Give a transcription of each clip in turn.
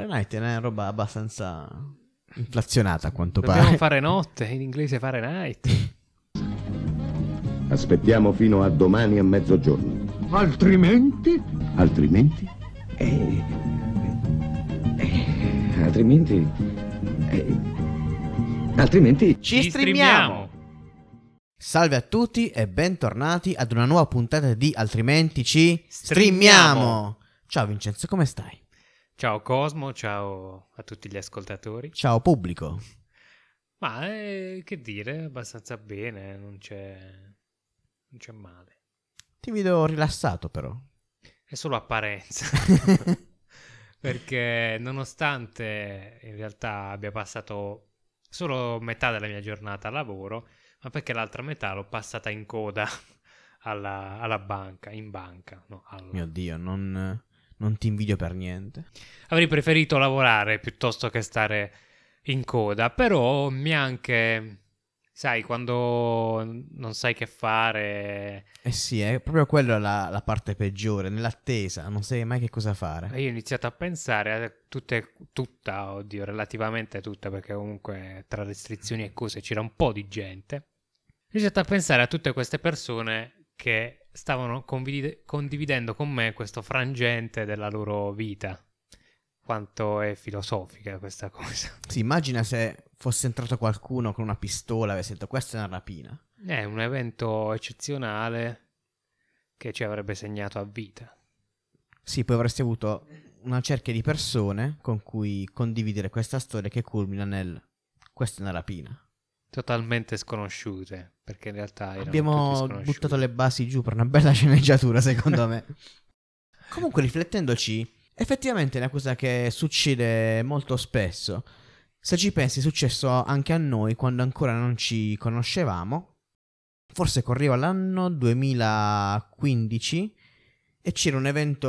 Fahrenheit è una roba abbastanza inflazionata a quanto Dobbiamo pare. fare notte, in inglese fare night. Aspettiamo fino a domani a mezzogiorno. Altrimenti? Altrimenti? Eh, eh, altrimenti? eh, altrimenti? Ci streamiamo! Salve a tutti e bentornati ad una nuova puntata di Altrimenti ci Streamiamo. streamiamo. Ciao Vincenzo, come stai? Ciao Cosmo, ciao a tutti gli ascoltatori. Ciao pubblico. Ma eh, che dire, abbastanza bene, non c'è, non c'è male. Ti vedo rilassato però. È solo apparenza. Perché nonostante in realtà abbia passato solo metà della mia giornata a lavoro, ma perché l'altra metà l'ho passata in coda alla, alla banca, in banca. No, al- Mio Dio, non, non ti invidio per niente. Avrei preferito lavorare piuttosto che stare in coda, però mi ha anche... Sai, quando non sai che fare, Eh sì, è proprio quella la, la parte peggiore, nell'attesa, non sai mai che cosa fare. io ho iniziato a pensare a tutte, tutta, oddio, relativamente tutta, perché comunque tra restrizioni e cose c'era un po' di gente. Ho iniziato a pensare a tutte queste persone che stavano convide- condividendo con me questo frangente della loro vita. Quanto è filosofica questa cosa. Si immagina se fosse entrato qualcuno con una pistola e avesse detto questa è una rapina. È un evento eccezionale che ci avrebbe segnato a vita. Sì, poi avresti avuto una cerchia di persone con cui condividere questa storia che culmina nel questa è una rapina. Totalmente sconosciute, perché in realtà Abbiamo buttato le basi giù per una bella sceneggiatura, secondo me. Comunque, riflettendoci, effettivamente è una cosa che succede molto spesso. Se ci pensi, è successo anche a noi quando ancora non ci conoscevamo. Forse correva l'anno 2015 e c'era un evento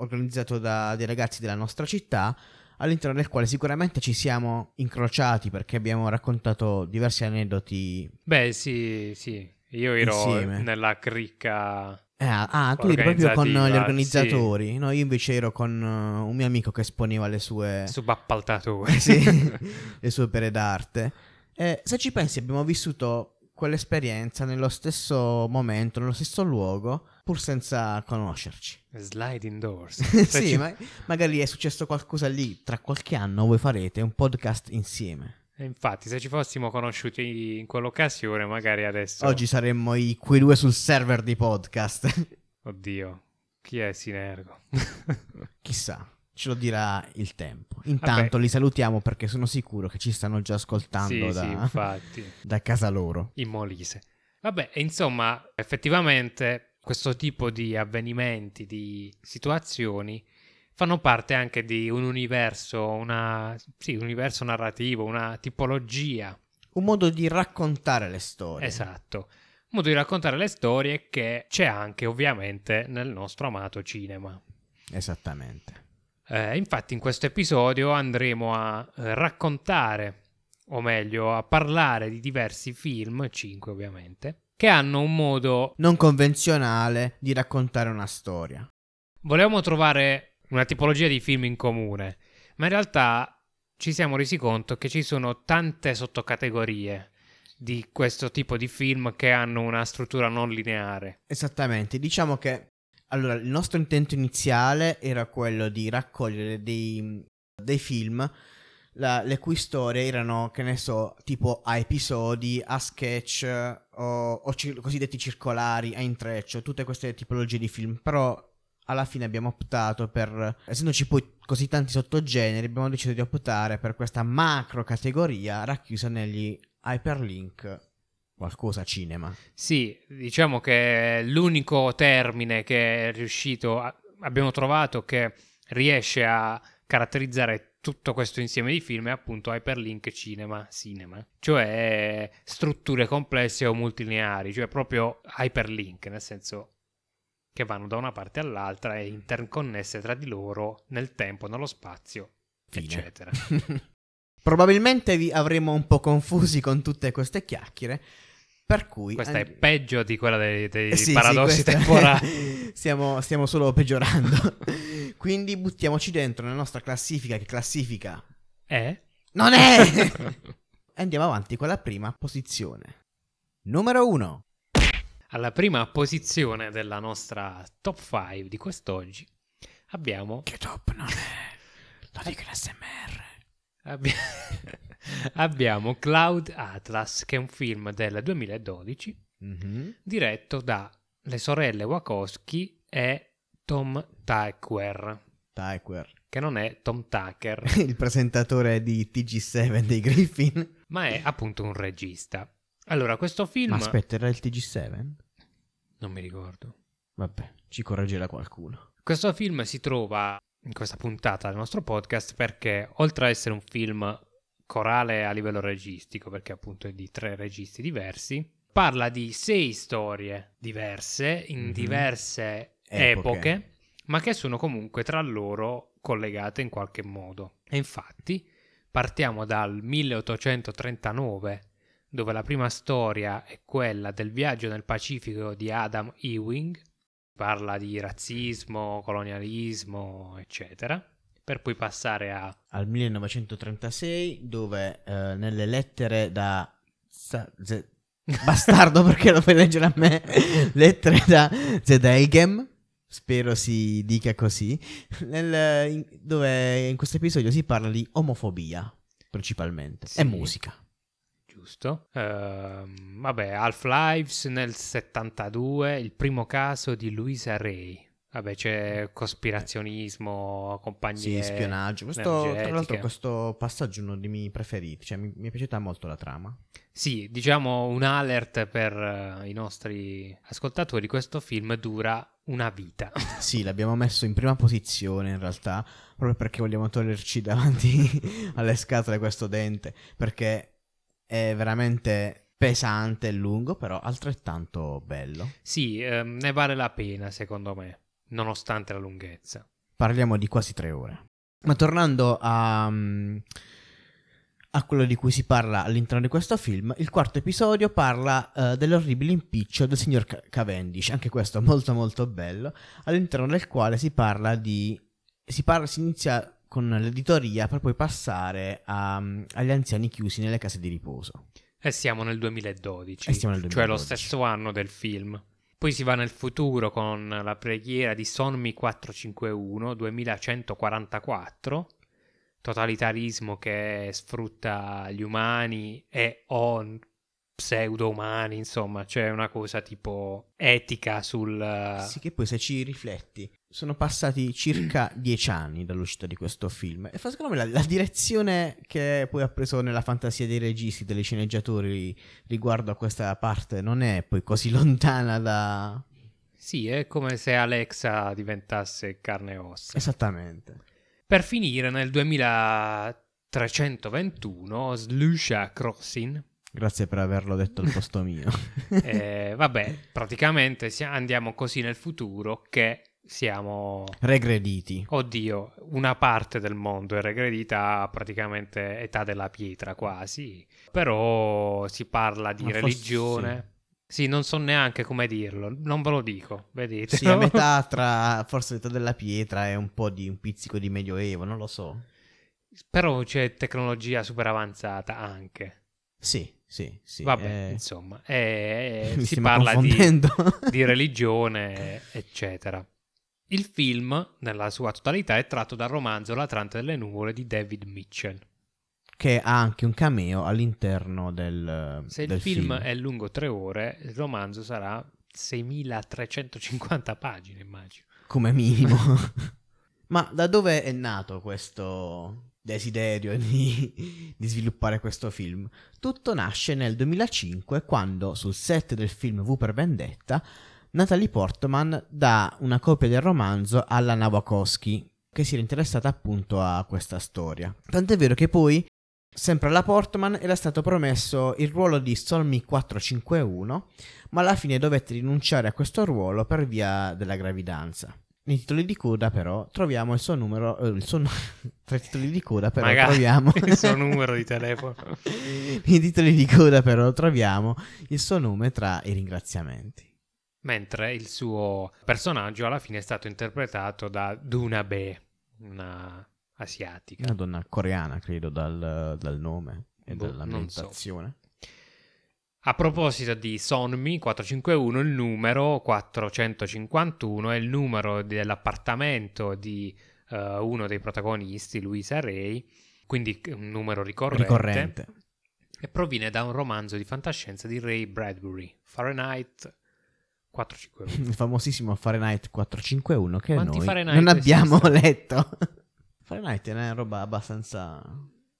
organizzato da dei ragazzi della nostra città all'interno del quale sicuramente ci siamo incrociati perché abbiamo raccontato diversi aneddoti Beh, sì, sì. Io ero Insieme. nella cricca. Eh, ah, tu eri proprio con gli organizzatori. No, io invece ero con uh, un mio amico che esponeva le sue, Subappaltatore. Sì, le sue opere d'arte. E se ci pensi, abbiamo vissuto quell'esperienza nello stesso momento, nello stesso luogo, pur senza conoscerci. Sliding doors. Se sì, ci- ma magari è successo qualcosa lì. Tra qualche anno voi farete un podcast insieme. E Infatti, se ci fossimo conosciuti in quell'occasione, magari adesso. Oggi saremmo i quei due sul server di podcast. Oddio, chi è Sinergo? Chissà, ce lo dirà il tempo. Intanto li salutiamo perché sono sicuro che ci stanno già ascoltando sì, da, sì, da casa loro. in Molise. Vabbè, insomma, effettivamente questo tipo di avvenimenti, di situazioni fanno parte anche di un universo, una sì, un universo narrativo, una tipologia. Un modo di raccontare le storie. Esatto. Un modo di raccontare le storie che c'è anche ovviamente nel nostro amato cinema. Esattamente. Eh, infatti in questo episodio andremo a eh, raccontare, o meglio a parlare di diversi film, 5 ovviamente, che hanno un modo Non convenzionale di raccontare una storia. Volevamo trovare una tipologia di film in comune, ma in realtà ci siamo resi conto che ci sono tante sottocategorie di questo tipo di film che hanno una struttura non lineare. Esattamente. Diciamo che allora il nostro intento iniziale era quello di raccogliere dei, dei film la- le cui storie erano, che ne so, tipo a episodi, a sketch o, o cir- cosiddetti circolari, a intreccio, tutte queste tipologie di film. Però alla fine abbiamo optato per, essendoci poi così tanti sottogeneri, abbiamo deciso di optare per questa macro categoria racchiusa negli hyperlink qualcosa cinema. Sì, diciamo che l'unico termine che è riuscito, a- abbiamo trovato che riesce a caratterizzare tutto questo insieme di film è appunto hyperlink cinema, cinema, cioè strutture complesse o multilineari, cioè proprio hyperlink, nel senso che vanno da una parte all'altra e interconnesse tra di loro nel tempo, nello spazio, Fine. eccetera. Probabilmente vi avremo un po' confusi con tutte queste chiacchiere. Per cui. Questa è and- peggio di quella dei, dei Eh sì, sì, paradossi questa- temporali. stiamo, stiamo solo peggiorando. Quindi buttiamoci dentro nella nostra classifica, che classifica Eh? non è! e andiamo avanti con la prima posizione. Numero 1. Alla prima posizione della nostra top 5 di quest'oggi abbiamo Che top non è? Lo dico in SMR. Abbi- abbiamo Cloud Atlas, che è un film del 2012 Mhm. diretto da le sorelle Wachowski e Tom Tykwer, Tyquer. che non è Tom Tucker, Il presentatore di TG7 dei Griffin. ma è appunto un regista. Allora, questo film... Ma aspetta, era il TG7? Non mi ricordo. Vabbè, ci correggerà qualcuno. Questo film si trova in questa puntata del nostro podcast perché, oltre a essere un film corale a livello registico, perché appunto è di tre registi diversi, parla di sei storie diverse, in Mhm. diverse Epoche. epoche, ma che sono comunque tra loro collegate in qualche modo. E infatti partiamo dal 1839, dove la prima storia è quella del viaggio nel Pacifico di Adam Ewing, parla di razzismo, colonialismo, eccetera, per poi passare a Al 1936, dove eh, nelle lettere da... Sa- Z- Bastardo perché lo fai leggere a me. lettere da Zedelgem. Spero si dica così. Nel- in- dove in questo episodio si parla di omofobia, principalmente. Sì. E musica. giusto? Ehm, vabbè, Half-Lives nel 72, il primo caso di Louisa Ray. Vabbè, c'è cospirazionismo, compagnie Sì, spionaggio. Questo, tra l'altro, questo passaggio è uno dei miei preferiti. Cioè, mi, mi è piaciuta molto la trama. Sì, diciamo un alert per eh, i nostri ascoltatori. Questo film dura una vita. Sì, l'abbiamo messo in prima posizione in realtà, proprio perché vogliamo toglierci davanti alle scatole questo dente, perché è veramente pesante e lungo, però altrettanto bello. sì, ehm, ne vale la pena, secondo me, nonostante la lunghezza. Parliamo di quasi tre ore. Ma tornando a, mm, a quello di cui si parla all'interno di questo film, il quarto episodio parla eh, dell'orribile impiccio del signor Ca- Cavendish, anche questo molto molto bello, all'interno del quale si parla di... si, parla, si inizia con l'editoria per poi passare a- agli anziani chiusi nelle case di riposo. E siamo nel 2012, E siamo nel cioè lo 2012. stesso anno del film. Poi si va nel futuro con la preghiera di Sonmi 451 2144, totalitarismo che sfrutta gli umani e o pseudo-umani, insomma, c'è una cosa tipo etica sul... Sì, che poi se ci rifletti, sono passati circa dieci anni dall'uscita di questo film. E fa secondo me la, la direzione che poi ha preso nella fantasia dei registi, degli sceneggiatori riguardo a questa parte non è poi così lontana da... Sì, è come se Alexa diventasse carne e ossa. Esattamente. Per finire nel 2321 Slusha Crossing Grazie per averlo detto al posto mio. Eh, vabbè, praticamente si- andiamo così nel futuro che siamo... Regrediti. Oddio, una parte del mondo è regredita a praticamente età della pietra quasi, però si parla di Ma forse religione. Sì. non so neanche come dirlo, non ve lo dico, vedete. Sì, a metà tra forse l'età della pietra e un po' di un pizzico di medioevo, non lo so. Però c'è tecnologia super avanzata anche. Sì, sì, sì. Vabbè, eh, insomma, eh, mi si parla di, di religione, eccetera. Il film, nella sua totalità, è tratto dal romanzo L'Atlante delle nuvole di David Mitchell. che ha anche un cameo all'interno del, Se del il film, è lungo tre ore, il romanzo sarà 6350 pagine, immagino. come minimo. Ma da dove è nato questo desiderio di, di sviluppare questo film? Tutto nasce nel 2005 quando sul set del film V per Vendetta Natalie Portman dà una copia del romanzo alla Nowakowski che si era interessata appunto a questa storia. Tant'è vero che poi sempre alla Portman era stato promesso il ruolo di Solmi 451 ma alla fine dovette rinunciare a questo ruolo per via della gravidanza. Nei titoli di coda, però, troviamo il suo numero. eh, il suo tra i titoli di coda, però, Magari troviamo. il suo numero di telefono. Nei titoli di coda, però, troviamo il suo nome tra i ringraziamenti. Mentre il suo personaggio alla fine è stato interpretato da Duna Be, una asiatica. Una donna coreana, credo, dal, dal nome e Boh, dall'ambientazione. A proposito di Sonmi 451, il numero 451 è il numero dell'appartamento di eh, uno dei protagonisti, Luisa Ray, quindi un numero ricorrente, Ricorrente. e proviene da un romanzo di fantascienza di Ray Bradbury, Fahrenheit 451. Il famosissimo Fahrenheit 451 che Quanti noi Fahrenheit non abbiamo esistono? letto. Fahrenheit è una roba abbastanza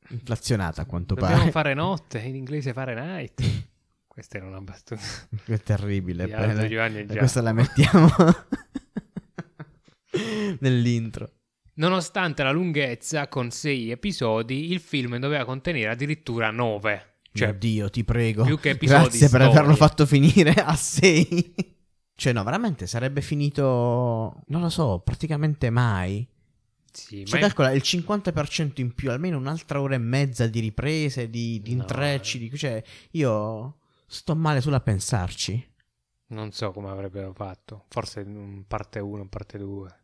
inflazionata a quanto Dobbiamo pare. fare notte, in inglese Fahrenheit. Questa era una battuta. È terribile. Aldo per- Giovanni Giacomo. questa la mettiamo nell'intro. Nonostante la lunghezza, con sei episodi, il film doveva contenere addirittura nove. Cioè, Dio, ti prego. più che episodi, Grazie per storie. averlo fatto finire a 6. Cioè, no, veramente sarebbe finito. Non lo so, praticamente mai. sì, Cioè, ma- calcola il 50% in più, almeno un'altra ora e mezza di riprese, di, di No, intrecci. eh. di- cioè, io sto male solo a pensarci. non so come avrebbero fatto. Forse in parte 1, parte 2.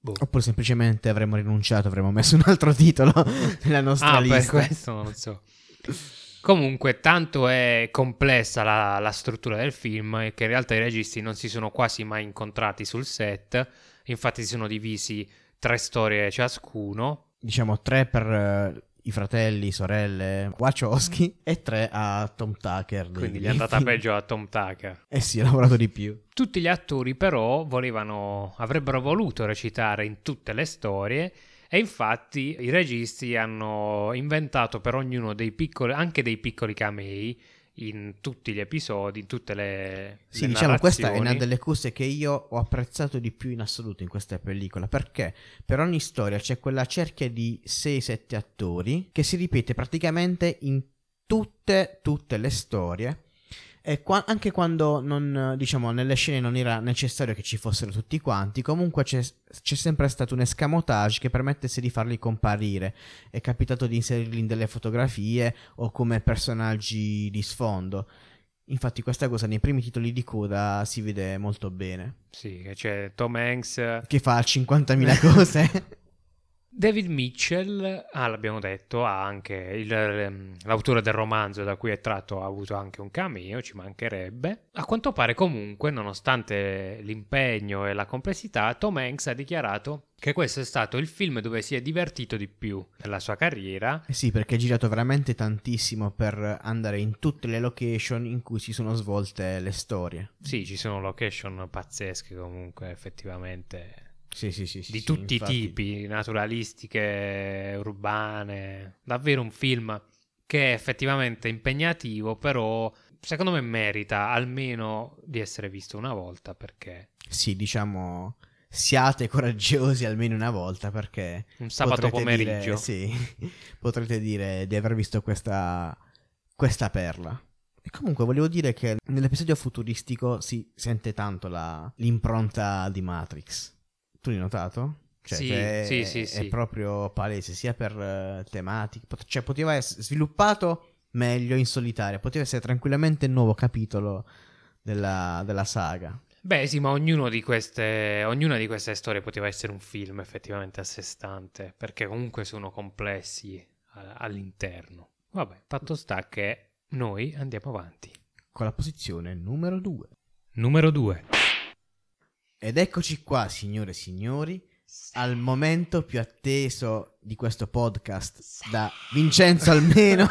Boh. Oppure semplicemente avremmo rinunciato, avremmo messo un altro titolo nella nostra Ah, per lista. questo non lo so. Comunque, tanto è complessa la, la struttura del film che in realtà i registi non si sono quasi mai incontrati sul set. Infatti, si sono divisi tre storie ciascuno. Diciamo tre per eh, i fratelli, sorelle Wachowski e tre a Tom Tucker. Quindi gli è andata peggio a Tom Tucker. Eh sì, ha lavorato di più. Tutti gli attori, però, volevano, avrebbero voluto recitare in tutte le storie. E infatti i registi hanno inventato per ognuno dei piccoli, anche dei piccoli camei in tutti gli episodi, in tutte le. Sì, le diciamo, questa è una delle cose che io ho apprezzato di più in assoluto in questa pellicola, perché per ogni storia c'è quella cerchia di 6-7 attori che si ripete praticamente in tutte, tutte le storie. Qua- anche quando non, diciamo, nelle scene non era necessario che ci fossero tutti quanti, comunque c'è, c'è sempre stato un escamotage che permettesse di farli comparire. È capitato di inserirli in delle fotografie o come personaggi di sfondo. Infatti questa cosa nei primi titoli di coda si vede molto bene. Sì, che c'è Tom Hanks. Che fa 50.000 cose. David Mitchell, ah, l'abbiamo detto, ha anche il, ehm, l'autore del romanzo da cui è tratto, ha avuto anche un cameo, ci mancherebbe. A quanto pare, comunque, nonostante l'impegno e la complessità, Tom Hanks ha dichiarato che questo è stato il film dove si è divertito di più nella sua carriera. eh sì, perché ha girato veramente tantissimo per andare in tutte le location in cui si sono svolte le storie. Sì, ci sono location pazzesche comunque, effettivamente. Sì, sì, sì. di tutti infatti. i tipi, naturalistiche, urbane. Davvero un film che è effettivamente impegnativo, però secondo me merita almeno di essere visto una volta perché Sì, diciamo, siate coraggiosi almeno una volta perché... un sabato pomeriggio. Dire, sì, potrete dire di aver visto questa, questa perla. E comunque volevo dire che nell'episodio futuristico si sente tanto la- l'impronta di Matrix. Tu l'hai notato? Cioè, Sì, che è, sì, sì, è sì. proprio palese, sia per eh, tematiche, pot- cioè poteva essere sviluppato meglio in solitaria, poteva essere tranquillamente il nuovo capitolo della, della saga. Beh, sì, ma ognuno di queste, ognuna di queste storie poteva essere un film effettivamente a sé stante, perché comunque sono complessi a- all'interno. Vabbè, fatto sta che noi andiamo avanti. Con la posizione numero 2. Numero 2. Ed eccoci qua, signore e signori, al momento più atteso di questo podcast da Vincenzo almeno.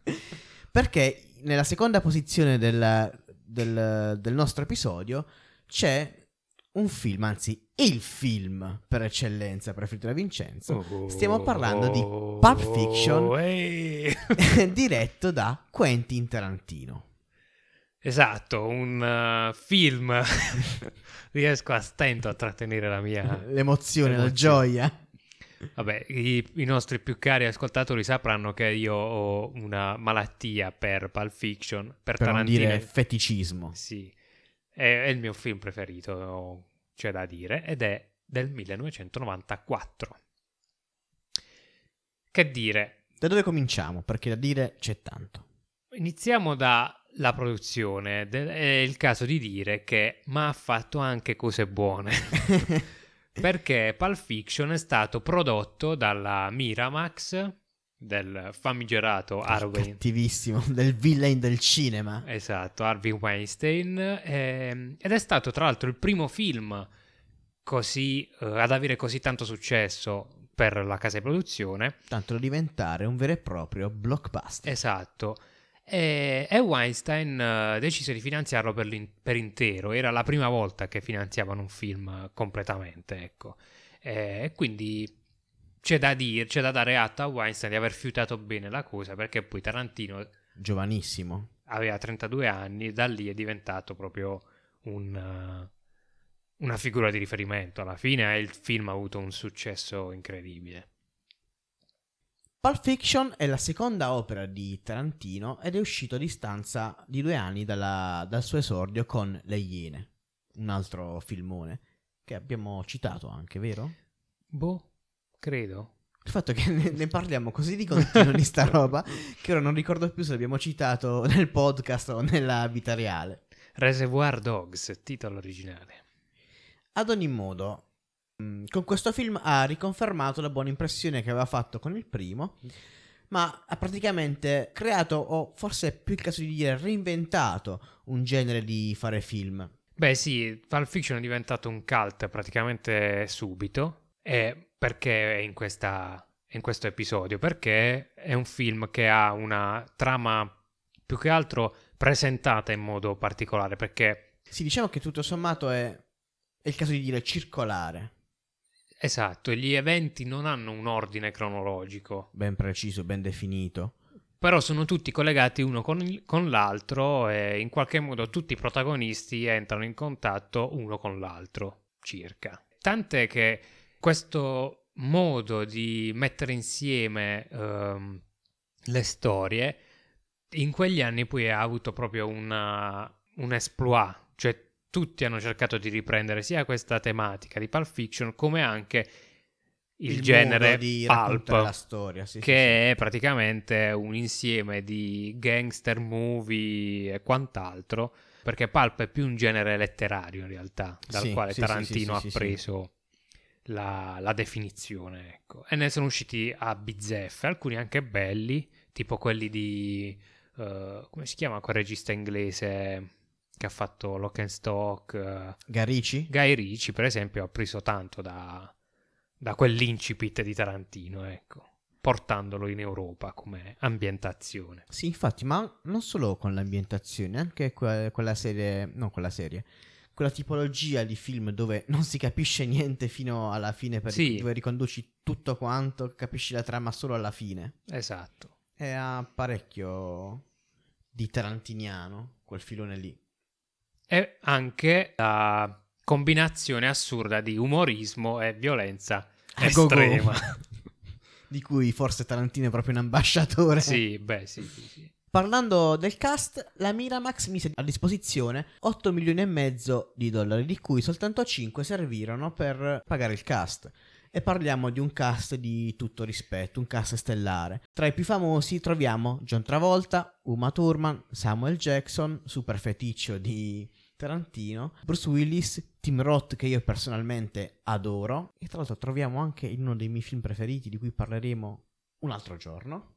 Perché nella seconda posizione del, del- del nostro episodio c'è un film, anzi il film per eccellenza preferito da Vincenzo, Stiamo parlando di Pulp Fiction. Oh, ehi. diretto da Quentin Tarantino. Esatto, un uh, film. Riesco a stento a trattenere la mia. L'emozione, la gioia. Vabbè, i, i nostri più cari ascoltatori sapranno che io ho una malattia per Pulp Fiction, per, Per Tarantino. dire feticismo. Sì, è, è il mio film preferito, c'è da dire, ed è del 1994. Che dire, Da dove cominciamo? Perché da dire c'è tanto. iniziamo da la produzione, è il caso di dire che ma ha fatto anche cose buone. Perché Pulp Fiction è stato prodotto dalla Miramax del famigerato Harvey. Cattivissimo, del villain del cinema. Esatto, Harvey Weinstein. ehm, ed è stato tra l'altro il primo film così, eh, ad avere così tanto successo per la casa di produzione. Tanto da diventare un vero e proprio blockbuster. Esatto. E, e Weinstein eh, decise di finanziarlo per, per intero. Era la prima volta che finanziavano un film completamente, ecco. E quindi c'è da dire, c'è da dare atto a Weinstein di aver fiutato bene la cosa perché poi Tarantino Giovanissimo. aveva 32 anni e da lì è diventato proprio un, eh, una figura di riferimento. Alla fine il film ha avuto un successo incredibile. Pulp Fiction è la seconda opera di Tarantino ed è uscito a distanza di due anni dalla- dal suo esordio con Le Iene, un altro filmone che abbiamo citato anche, vero? Boh, credo. Il fatto che ne, ne parliamo così di continuo di sta roba che ora non ricordo più se l'abbiamo citato nel podcast o nella vita reale. Reservoir Dogs, titolo originale. Ad ogni modo, con questo film ha riconfermato la buona impressione che aveva fatto con il primo, ma ha praticamente creato, o forse è più il caso di dire reinventato, un genere di fare film. Beh sì, Pulp Fiction è diventato un cult praticamente subito, e perché è in, questa, in questo episodio? Perché è un film che ha una trama più che altro presentata in modo particolare, perché Sì, diciamo che tutto sommato è, è il caso di dire circolare, esatto, gli eventi non hanno un ordine cronologico, ben preciso, ben definito. però sono tutti collegati uno con, il- con l'altro e in qualche modo tutti i protagonisti entrano in contatto uno con l'altro, circa. Tant'è che questo modo di mettere insieme ehm, le storie in quegli anni poi ha avuto proprio una, un exploit, cioè tutti hanno cercato di riprendere sia questa tematica di Pulp Fiction come anche il, genere modo di pulp storia, sì, sì, che è praticamente un insieme di gangster movie e quant'altro, perché Pulp è più un genere letterario in realtà, dal Sì, quale sì, sì, Tarantino sì, sì, ha sì, preso La, la definizione. Ecco. E ne sono usciti a bizzeffe, alcuni anche belli, tipo quelli di... eh, come si chiama quel regista inglese che ha fatto Lock and Stock? eh, Garici? Guy Ritchie, per esempio, ha preso tanto da, da quell'incipit di Tarantino, ecco, portandolo in Europa come ambientazione. Sì, infatti, ma non solo con l'ambientazione, anche que- quella serie, no, quella serie, quella tipologia di film dove non si capisce niente fino alla fine, per Sì. dove riconduci tutto quanto, capisci la trama solo alla fine. Esatto. E ha parecchio di tarantiniano, quel filone lì. E anche la combinazione assurda di umorismo e violenza go-go. estrema. Di cui forse Tarantino è proprio un ambasciatore. sì, beh, sì, sì, sì. Parlando del cast, la Miramax mise a disposizione 8 milioni e mezzo di dollari, di cui soltanto 5 servirono per pagare il cast. E parliamo di un cast di tutto rispetto, un cast stellare. Tra i più famosi troviamo John Travolta, Uma Thurman, Samuel Jackson, super feticcio di Tarantino, Bruce Willis, Tim Roth che io personalmente adoro e tra l'altro troviamo anche in uno dei miei film preferiti di cui parleremo un altro giorno.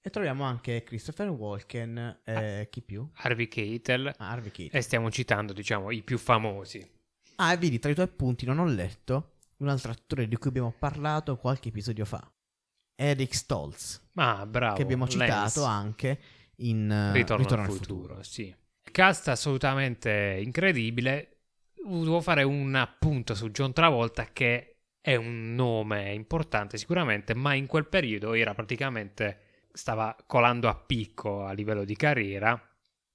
E troviamo anche Christopher Walken e chi più? Harvey Keitel. Ah, Harvey Keitel. E stiamo citando, diciamo, i più famosi. Ah, vedi, tra i tuoi appunti non ho letto un altro attore di cui abbiamo parlato qualche episodio fa. Eric Stoltz, Ah, bravo. che abbiamo Lance. citato anche in eh, Ritorno, al futuro, sì. Cast assolutamente incredibile. Devo fare un appunto su John Travolta che è un nome importante sicuramente, ma in quel periodo era praticamente stava colando a picco a livello di carriera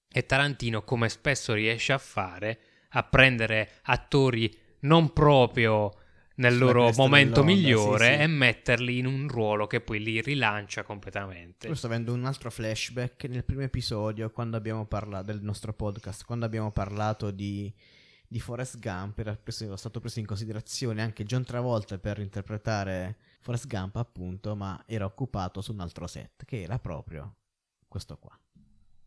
e Tarantino come spesso riesce a fare a prendere attori non proprio nel loro momento migliore sì, sì. e metterli in un ruolo che poi li rilancia completamente. Io sto avendo un altro flashback nel primo episodio quando abbiamo parlato del nostro podcast, quando abbiamo parlato di, di Forrest Gump, era preso- stato preso in considerazione anche John Travolta per interpretare Forrest Gump, appunto, ma era occupato su un altro set, che era proprio questo qua.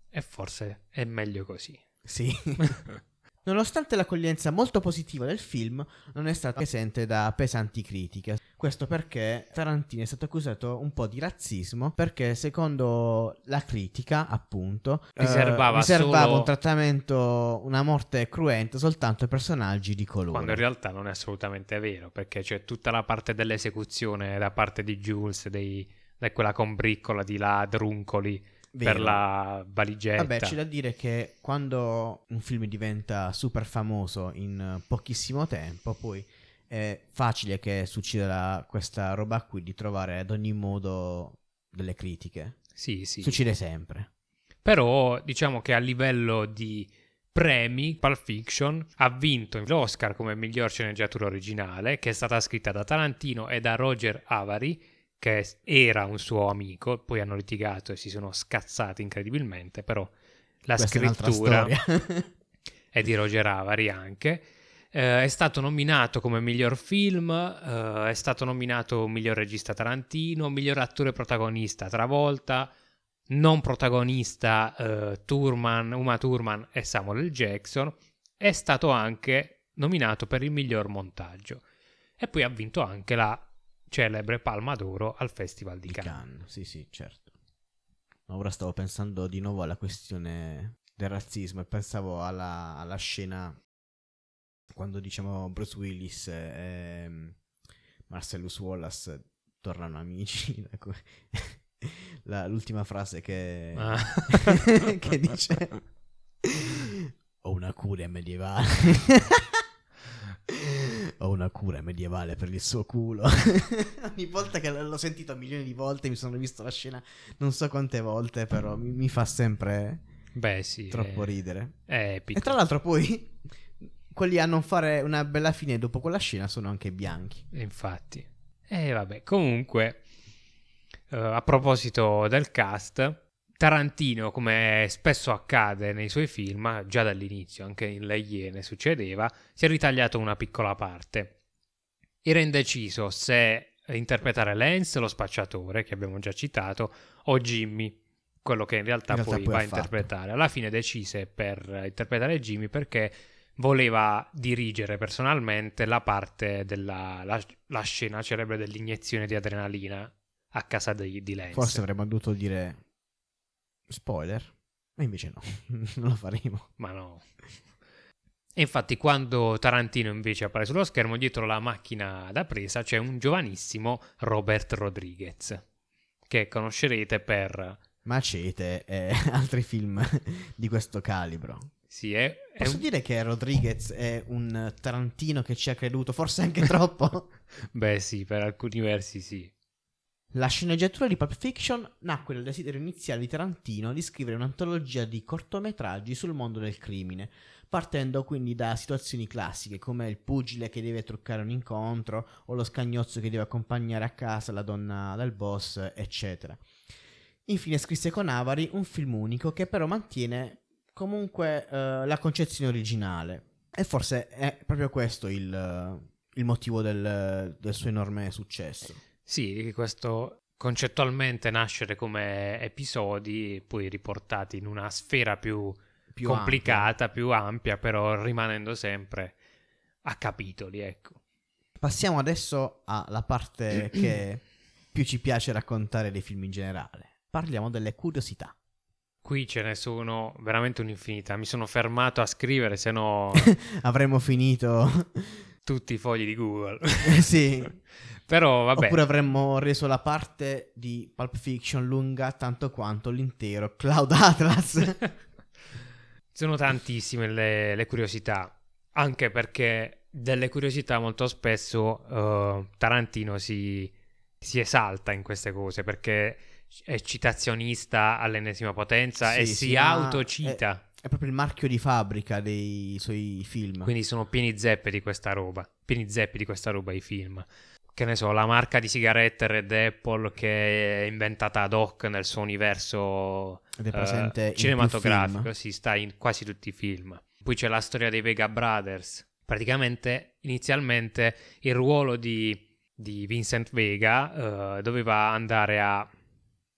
E forse è meglio così. Sì. Nonostante l'accoglienza molto positiva del film, non è stata esente da pesanti critiche. Questo perché Tarantino è stato accusato un po' di razzismo perché secondo la critica, appunto, Riservava eh, riservava solo- un trattamento, una morte cruenta soltanto ai personaggi di colore. Quando in realtà non è assolutamente vero, perché c'è tutta la parte dell'esecuzione da parte di Jules, dei, da quella combriccola di là, druncoli, Vero. per la valigetta. Vabbè, c'è da dire che quando un film diventa super famoso in pochissimo tempo, poi è facile che succeda questa roba qui di trovare ad ogni modo delle critiche. Sì, sì. Succede sempre. Però diciamo che a livello di premi, Pulp Fiction ha vinto l'Oscar come miglior sceneggiatura originale, che è stata scritta da Tarantino e da Roger Avary, che era un suo amico, poi hanno litigato e si sono scazzati incredibilmente, però la Questa è scrittura storia. è di Roger Avary anche. Eh, è stato nominato come miglior film, eh, è stato nominato miglior regista Tarantino, miglior attore protagonista Travolta, non protagonista eh, Thurman, Uma Thurman e Samuel L. Jackson. È stato anche nominato per il miglior montaggio. E poi ha vinto anche la celebre Palma d'Oro al Festival di Di Cannes. Cannes, sì, sì, certo. Ma ora stavo pensando di nuovo alla questione del razzismo e pensavo alla, alla scena quando diciamo Bruce Willis e ehm, Marcellus Wallace tornano amici. Ecco. La- l'ultima frase che, Ah. che dice ho una cura medievale. Ho una cura medievale per il suo culo. Ogni volta che l'ho sentito milioni di volte, mi sono visto la scena non so quante volte, però mi, mi fa sempre Beh, sì. troppo è- ridere. È epico. E tra l'altro poi quelli a non fare una bella fine dopo quella scena sono anche bianchi. Infatti. E vabbè, comunque, eh, a proposito del cast, Tarantino, come spesso accade nei suoi film, già dall'inizio, anche in Le Iene succedeva, si è ritagliato una piccola parte. Era indeciso se interpretare Lance, lo spacciatore, che abbiamo già citato, o Jimmy, quello che in realtà, In realtà poi poi va a fatto. interpretare. Alla fine decise per interpretare Jimmy perché voleva dirigere personalmente la parte della la, la scena celebre dell'iniezione di adrenalina a casa di, di Lance. Forse avremmo dovuto dire spoiler, ma invece no, non lo faremo. Ma no. E infatti quando Tarantino invece appare sullo schermo dietro la macchina da presa c'è un giovanissimo Robert Rodriguez che conoscerete per... Macete e altri film di questo calibro. Sì, è, è Posso un- dire che Rodriguez è un Tarantino che ci ha creduto, forse anche troppo? Beh sì, per alcuni versi sì. La sceneggiatura di Pulp Fiction nacque dal desiderio iniziale di Tarantino di scrivere un'antologia di cortometraggi sul mondo del crimine, partendo quindi da situazioni classiche come il pugile che deve truccare un incontro o lo scagnozzo che deve accompagnare a casa la donna del boss, eccetera. Infine scrisse con Avari un film unico che però mantiene comunque eh, la concezione originale. E forse è proprio questo il, il motivo del, del suo enorme successo. Sì, questo concettualmente nascere come episodi, poi riportati in una sfera più, Più complicata, più ampia, però rimanendo sempre a capitoli, ecco. Passiamo adesso alla parte che più ci piace raccontare dei film in generale. Parliamo delle curiosità. Qui ce ne sono veramente un'infinità. Mi sono fermato a scrivere, se no Avremmo finito. Tutti i fogli di Google. sì. Però vabbè, Oppure avremmo reso la parte di Pulp Fiction lunga tanto quanto l'intero Cloud Atlas. sono tantissime le, le curiosità. Anche perché delle curiosità molto spesso eh, Tarantino si, si esalta in queste cose perché è citazionista all'ennesima potenza e Sì, si sì, ma autocita. È proprio il marchio di fabbrica dei suoi film. Quindi sono pieni zeppe di questa roba. Pieni zeppi di questa roba i film. Che ne so, la marca di sigarette Red Apple che è inventata ad hoc nel suo universo è eh, cinematografico, si sta in quasi tutti i film. Poi c'è la storia dei Vega Brothers. Praticamente, inizialmente, il ruolo di, di Vincent Vega eh, doveva andare a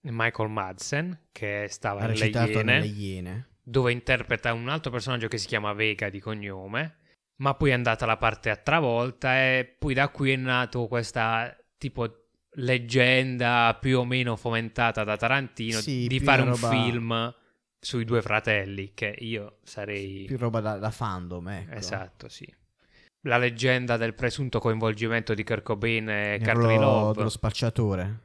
Michael Madsen, che stava nelle recitato Iene, nelle Iene. Dove interpreta un altro personaggio che si chiama Vega di cognome, ma poi è andata la parte a Travolta e poi da qui è nato questa tipo leggenda più o meno fomentata da Tarantino Sì, di fare un film sui due fratelli, che io sarei... Più roba da, da fandom, ecco. Esatto, sì. La leggenda del presunto coinvolgimento di Kurt Cobain e Love. dello spacciatore.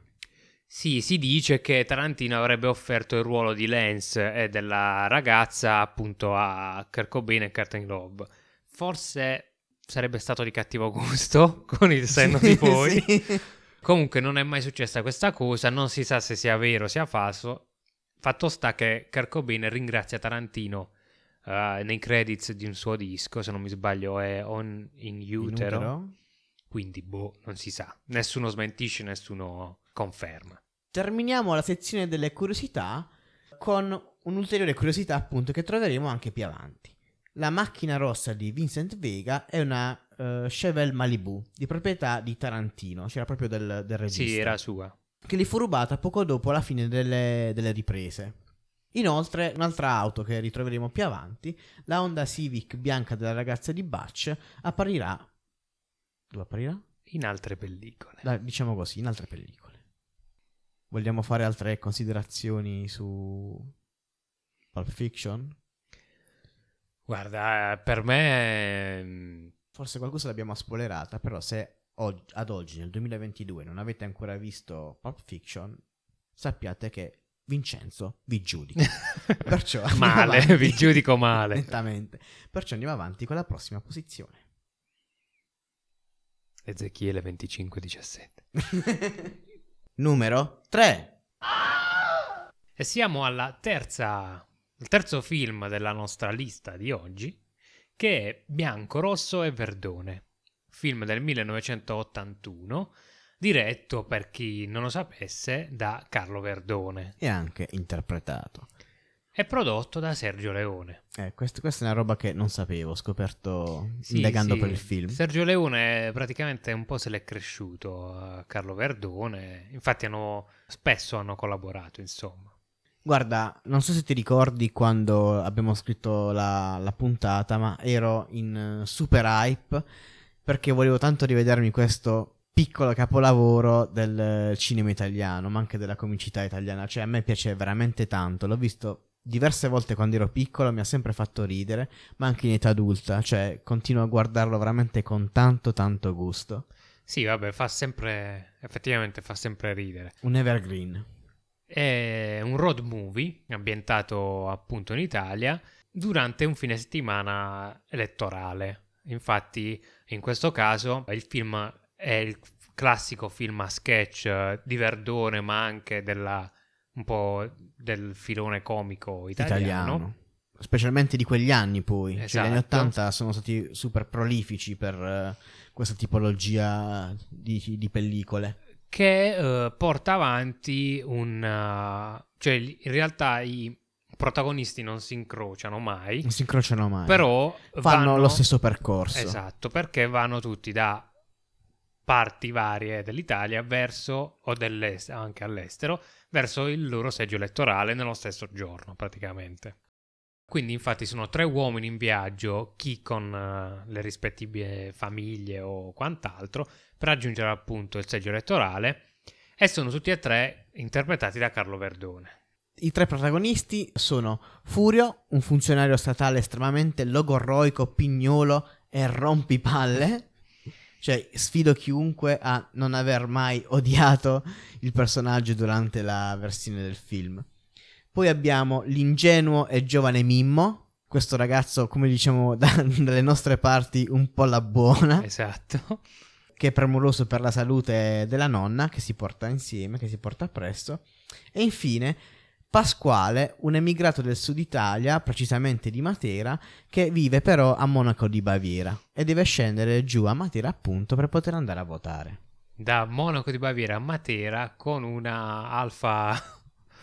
Sì, si dice che Tarantino avrebbe offerto il ruolo di Lance e della ragazza appunto a Kurt Cobain e Courtney Love. Forse sarebbe stato di cattivo gusto con il senno di poi. Sì. Comunque non è mai successa questa cosa, non si sa se sia vero o sia falso. Fatto sta che Kurt Cobain ringrazia Tarantino eh, nei credits di un suo disco, se non mi sbaglio è On in In Utero. utero. Quindi boh, non si sa. Nessuno smentisce, nessuno conferma. Terminiamo la sezione delle curiosità con un'ulteriore curiosità appunto che troveremo anche più avanti. La macchina rossa di Vincent Vega è una eh, Chevelle Malibu di proprietà di Tarantino, c'era proprio del, del regista. Sì, era sua. che gli fu rubata poco dopo la fine delle, delle riprese. Inoltre, un'altra auto che ritroveremo più avanti, la Honda Civic bianca della ragazza di Butch, apparirà. Dove apparirà? In altre pellicole. Da- diciamo così, in altre pellicole. Vogliamo fare altre considerazioni su Pulp Fiction? Guarda, eh, per me... ehm, Forse qualcosa l'abbiamo spoilerata, però se og- ad oggi, nel 2022, non avete ancora visto Pulp Fiction, sappiate che Vincenzo vi giudica. Perciò male, avanti. vi giudico male. Nettamente. Perciò andiamo avanti con la prossima posizione. Ezechiele 2517. Numero 3. E siamo alla terza... Il terzo film della nostra lista di oggi, che è Bianco, Rosso e Verdone. Film del 1981, diretto, per chi non lo sapesse, da Carlo Verdone. E anche interpretato. È prodotto da Sergio Leone. Eh, quest- questa è una roba che non sapevo, ho scoperto Sì, indagando sì. per il film. Sergio Leone praticamente un po' se l'è cresciuto a Carlo Verdone, infatti hanno, spesso hanno collaborato, insomma. Guarda, non so se ti ricordi quando abbiamo scritto la, la puntata, ma ero in eh, super hype perché volevo tanto rivedermi questo piccolo capolavoro del eh, cinema italiano, ma anche della comicità italiana. Cioè, a me piace veramente tanto. L'ho visto diverse volte quando ero piccolo, mi ha sempre fatto ridere, ma anche in età adulta. Cioè, continuo a guardarlo veramente con tanto, tanto gusto. Sì, vabbè, fa sempre, effettivamente fa sempre ridere. Un evergreen. È un road movie ambientato appunto in Italia durante un fine settimana elettorale. Infatti, in questo caso, il film è il classico film a sketch eh, di Verdone, ma anche della, un po' del filone comico italiano. italiano. Specialmente di quegli anni poi. Cioè, gli anni Esatto. 80 sono stati super prolifici per eh, questa tipologia di, di pellicole. che eh, porta avanti un... uh, cioè in realtà i protagonisti non si incrociano mai, Non si incrociano mai. però fanno vanno- lo stesso percorso. Esatto, perché vanno tutti da parti varie dell'Italia verso, o anche all'estero, verso il loro seggio elettorale nello stesso giorno praticamente. Quindi infatti sono tre uomini in viaggio, chi con eh, le rispettive famiglie o quant'altro, per raggiungere appunto il seggio elettorale e sono tutti e tre interpretati da Carlo Verdone. I tre protagonisti sono Furio, un funzionario statale estremamente logorroico, pignolo e rompipalle. Cioè, sfido chiunque a non aver mai odiato il personaggio durante la versione del film. Poi abbiamo l'ingenuo e giovane Mimmo, questo ragazzo, come diciamo da- dalle nostre parti, un po' la buona, Esatto. che è premuroso per la salute della nonna, che si porta insieme, che si porta appresso. E infine Pasquale, un emigrato del sud Italia, precisamente di Matera, che vive però a Monaco di Baviera e deve scendere giù a Matera appunto per poter andare a votare. Da Monaco di Baviera a Matera con una alfa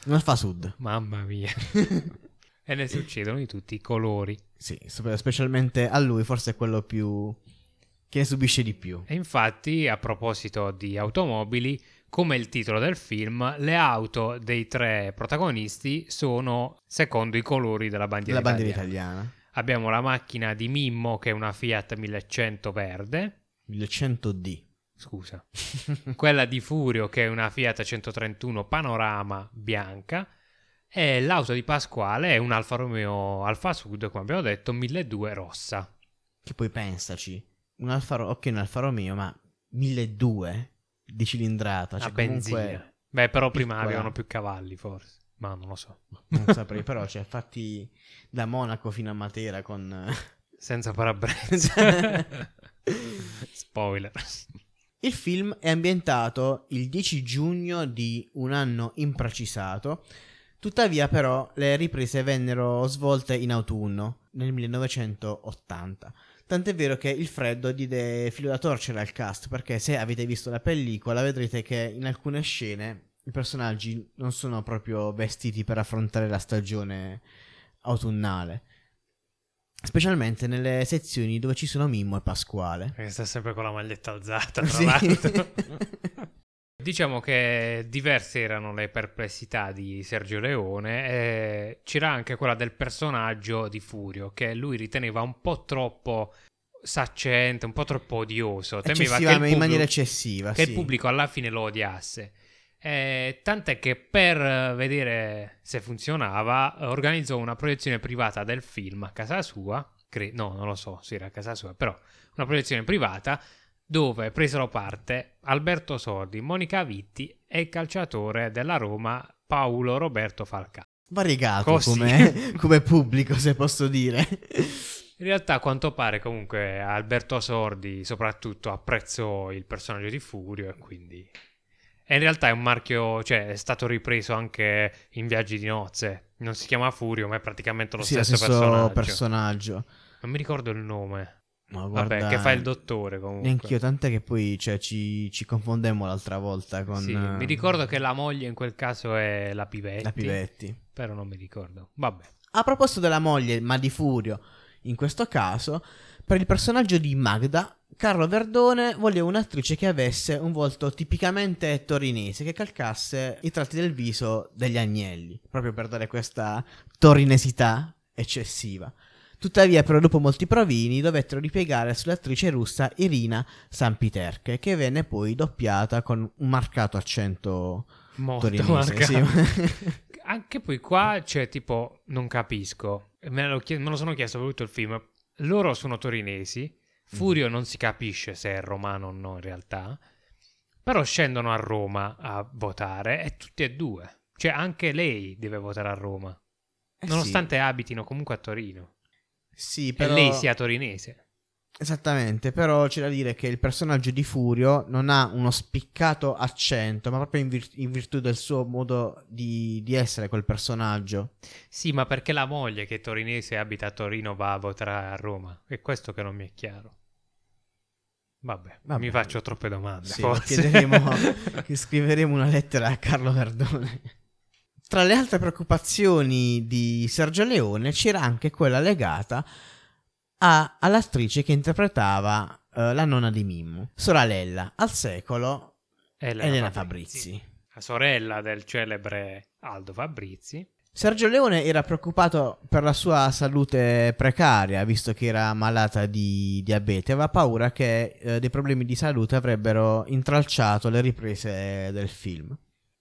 Un Alfa Sud. Mamma mia. e ne succedono di tutti i colori. Sì, spe- specialmente a lui forse è quello più... che ne subisce di più. E infatti, a proposito di automobili, come il titolo del film, le auto dei tre protagonisti sono secondo i colori della bandiera, La bandiera italiana. italiana. Abbiamo la macchina di Mimmo che è una Fiat 1100 verde, Il 100D. scusa, quella di Furio che è una Fiat 131 Panorama bianca e l'auto di Pasquale è un Alfa Romeo Alfa Sud, come abbiamo detto, 1200 rossa. Che poi pensaci, un Alfa, Ro- ok, un Alfa Romeo, ma 1200 di cilindrata. Cioè a benzina. comunque, Beh, però prima avevano più cavalli, forse. Ma non lo so. non saprei, però, cioè, fatti da Monaco fino a Matera con... Senza parabrezza. Spoiler. Il film è ambientato il 10 giugno di un anno imprecisato, tuttavia però le riprese vennero svolte in autunno, nel 1980. Tant'è vero che il freddo diede filo da torcere al cast, perché se avete visto la pellicola vedrete che in alcune scene i personaggi non sono proprio vestiti per affrontare la stagione autunnale. Specialmente nelle sezioni dove ci sono Mimmo e Pasquale. Perché sta sempre con la maglietta alzata, tra Sì. l'altro. Diciamo che diverse erano le perplessità di Sergio Leone. e c'era anche quella del personaggio di Furio, che lui riteneva un po' troppo saccente, un po' troppo odioso. Temeva che il Eccessivamente, in pubblico- maniera eccessiva. che sì. il pubblico alla fine lo odiasse. Eh, tant'è che per vedere se funzionava, organizzò una proiezione privata del film a casa sua. cre- no, non lo so, sì, era a casa sua, però una proiezione privata dove presero parte Alberto Sordi, Monica Vitti e il calciatore della Roma Paolo Roberto Falcao. variegato come, come pubblico, se posso dire. In realtà, a quanto pare, comunque, Alberto Sordi soprattutto apprezzò il personaggio di Furio e quindi... E in realtà è un marchio, cioè è stato ripreso anche in Viaggi di nozze. Non si chiama Furio, ma è praticamente lo sì, stesso, stesso personaggio. personaggio. Non mi ricordo il nome. Ma Vabbè, guarda, che fa il dottore comunque. Neanch'io, tant'è che poi cioè, ci, ci confondemmo l'altra volta con Sì, eh, mi ricordo che la moglie in quel caso è la Pivetti. la Pivetti. Però non mi ricordo. Vabbè. A proposito della moglie, ma di Furio, in questo caso, per il personaggio di Magda, Carlo Verdone voleva un'attrice che avesse un volto tipicamente torinese, che calcasse i tratti del viso degli agnelli, proprio per dare questa torinesità eccessiva. Tuttavia, però, dopo molti provini, dovettero ripiegare sull'attrice russa Irina Sampiterche, che venne poi doppiata con un marcato accento Molto torinese. sì. Anche poi qua c'è tipo, non capisco, me lo, chie- me lo sono chiesto per tutto il film, loro sono torinesi, Furio non si capisce se è romano o no in realtà, però scendono a Roma a votare e tutti e due, cioè anche lei deve votare a Roma, Eh nonostante abitino comunque a Torino sì, sì, e però... lei sia torinese. Esattamente, però c'è da dire che il personaggio di Furio non ha uno spiccato accento, ma proprio in, vir- in virtù del suo modo di, di essere quel personaggio. Sì, ma perché la moglie che è torinese abita a Torino va a votare a Roma? È questo che non mi è chiaro. Vabbè, Vabbè. mi faccio troppe domande. Sì, chiederemo, scriveremo una lettera a Carlo Verdone. Tra le altre preoccupazioni di Sergio Leone c'era anche quella legata a- all'attrice che interpretava eh, la nonna di Mimmo, sorella al secolo Elena, Elena Fabrizi. Fabrizi. la sorella del celebre Aldo Fabrizi. Sergio Leone era preoccupato per la sua salute precaria, visto che era malata di diabete. Aveva paura che eh, dei problemi di salute avrebbero intralciato le riprese del film.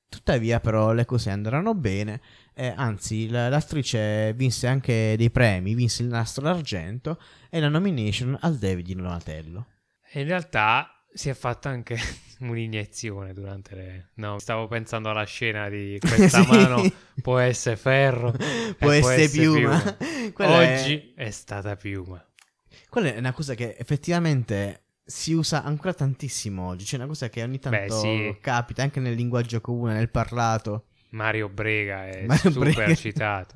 Tuttavia, però, le cose andarono bene. e anzi, l'attrice vinse anche dei premi, vinse il nastro d'argento e la nomination al David di Donatello. E in realtà si è fatta anche un'iniezione durante le... No, stavo pensando alla scena di questa Sì. mano può essere ferro, Può e essere piuma. È- Oggi è... stata piuma. Quella è una cosa che effettivamente si usa ancora tantissimo oggi. C'è una cosa che ogni tanto Beh, sì. capita anche nel linguaggio comune, nel parlato. Mario Brega è Mario super Brega. citato.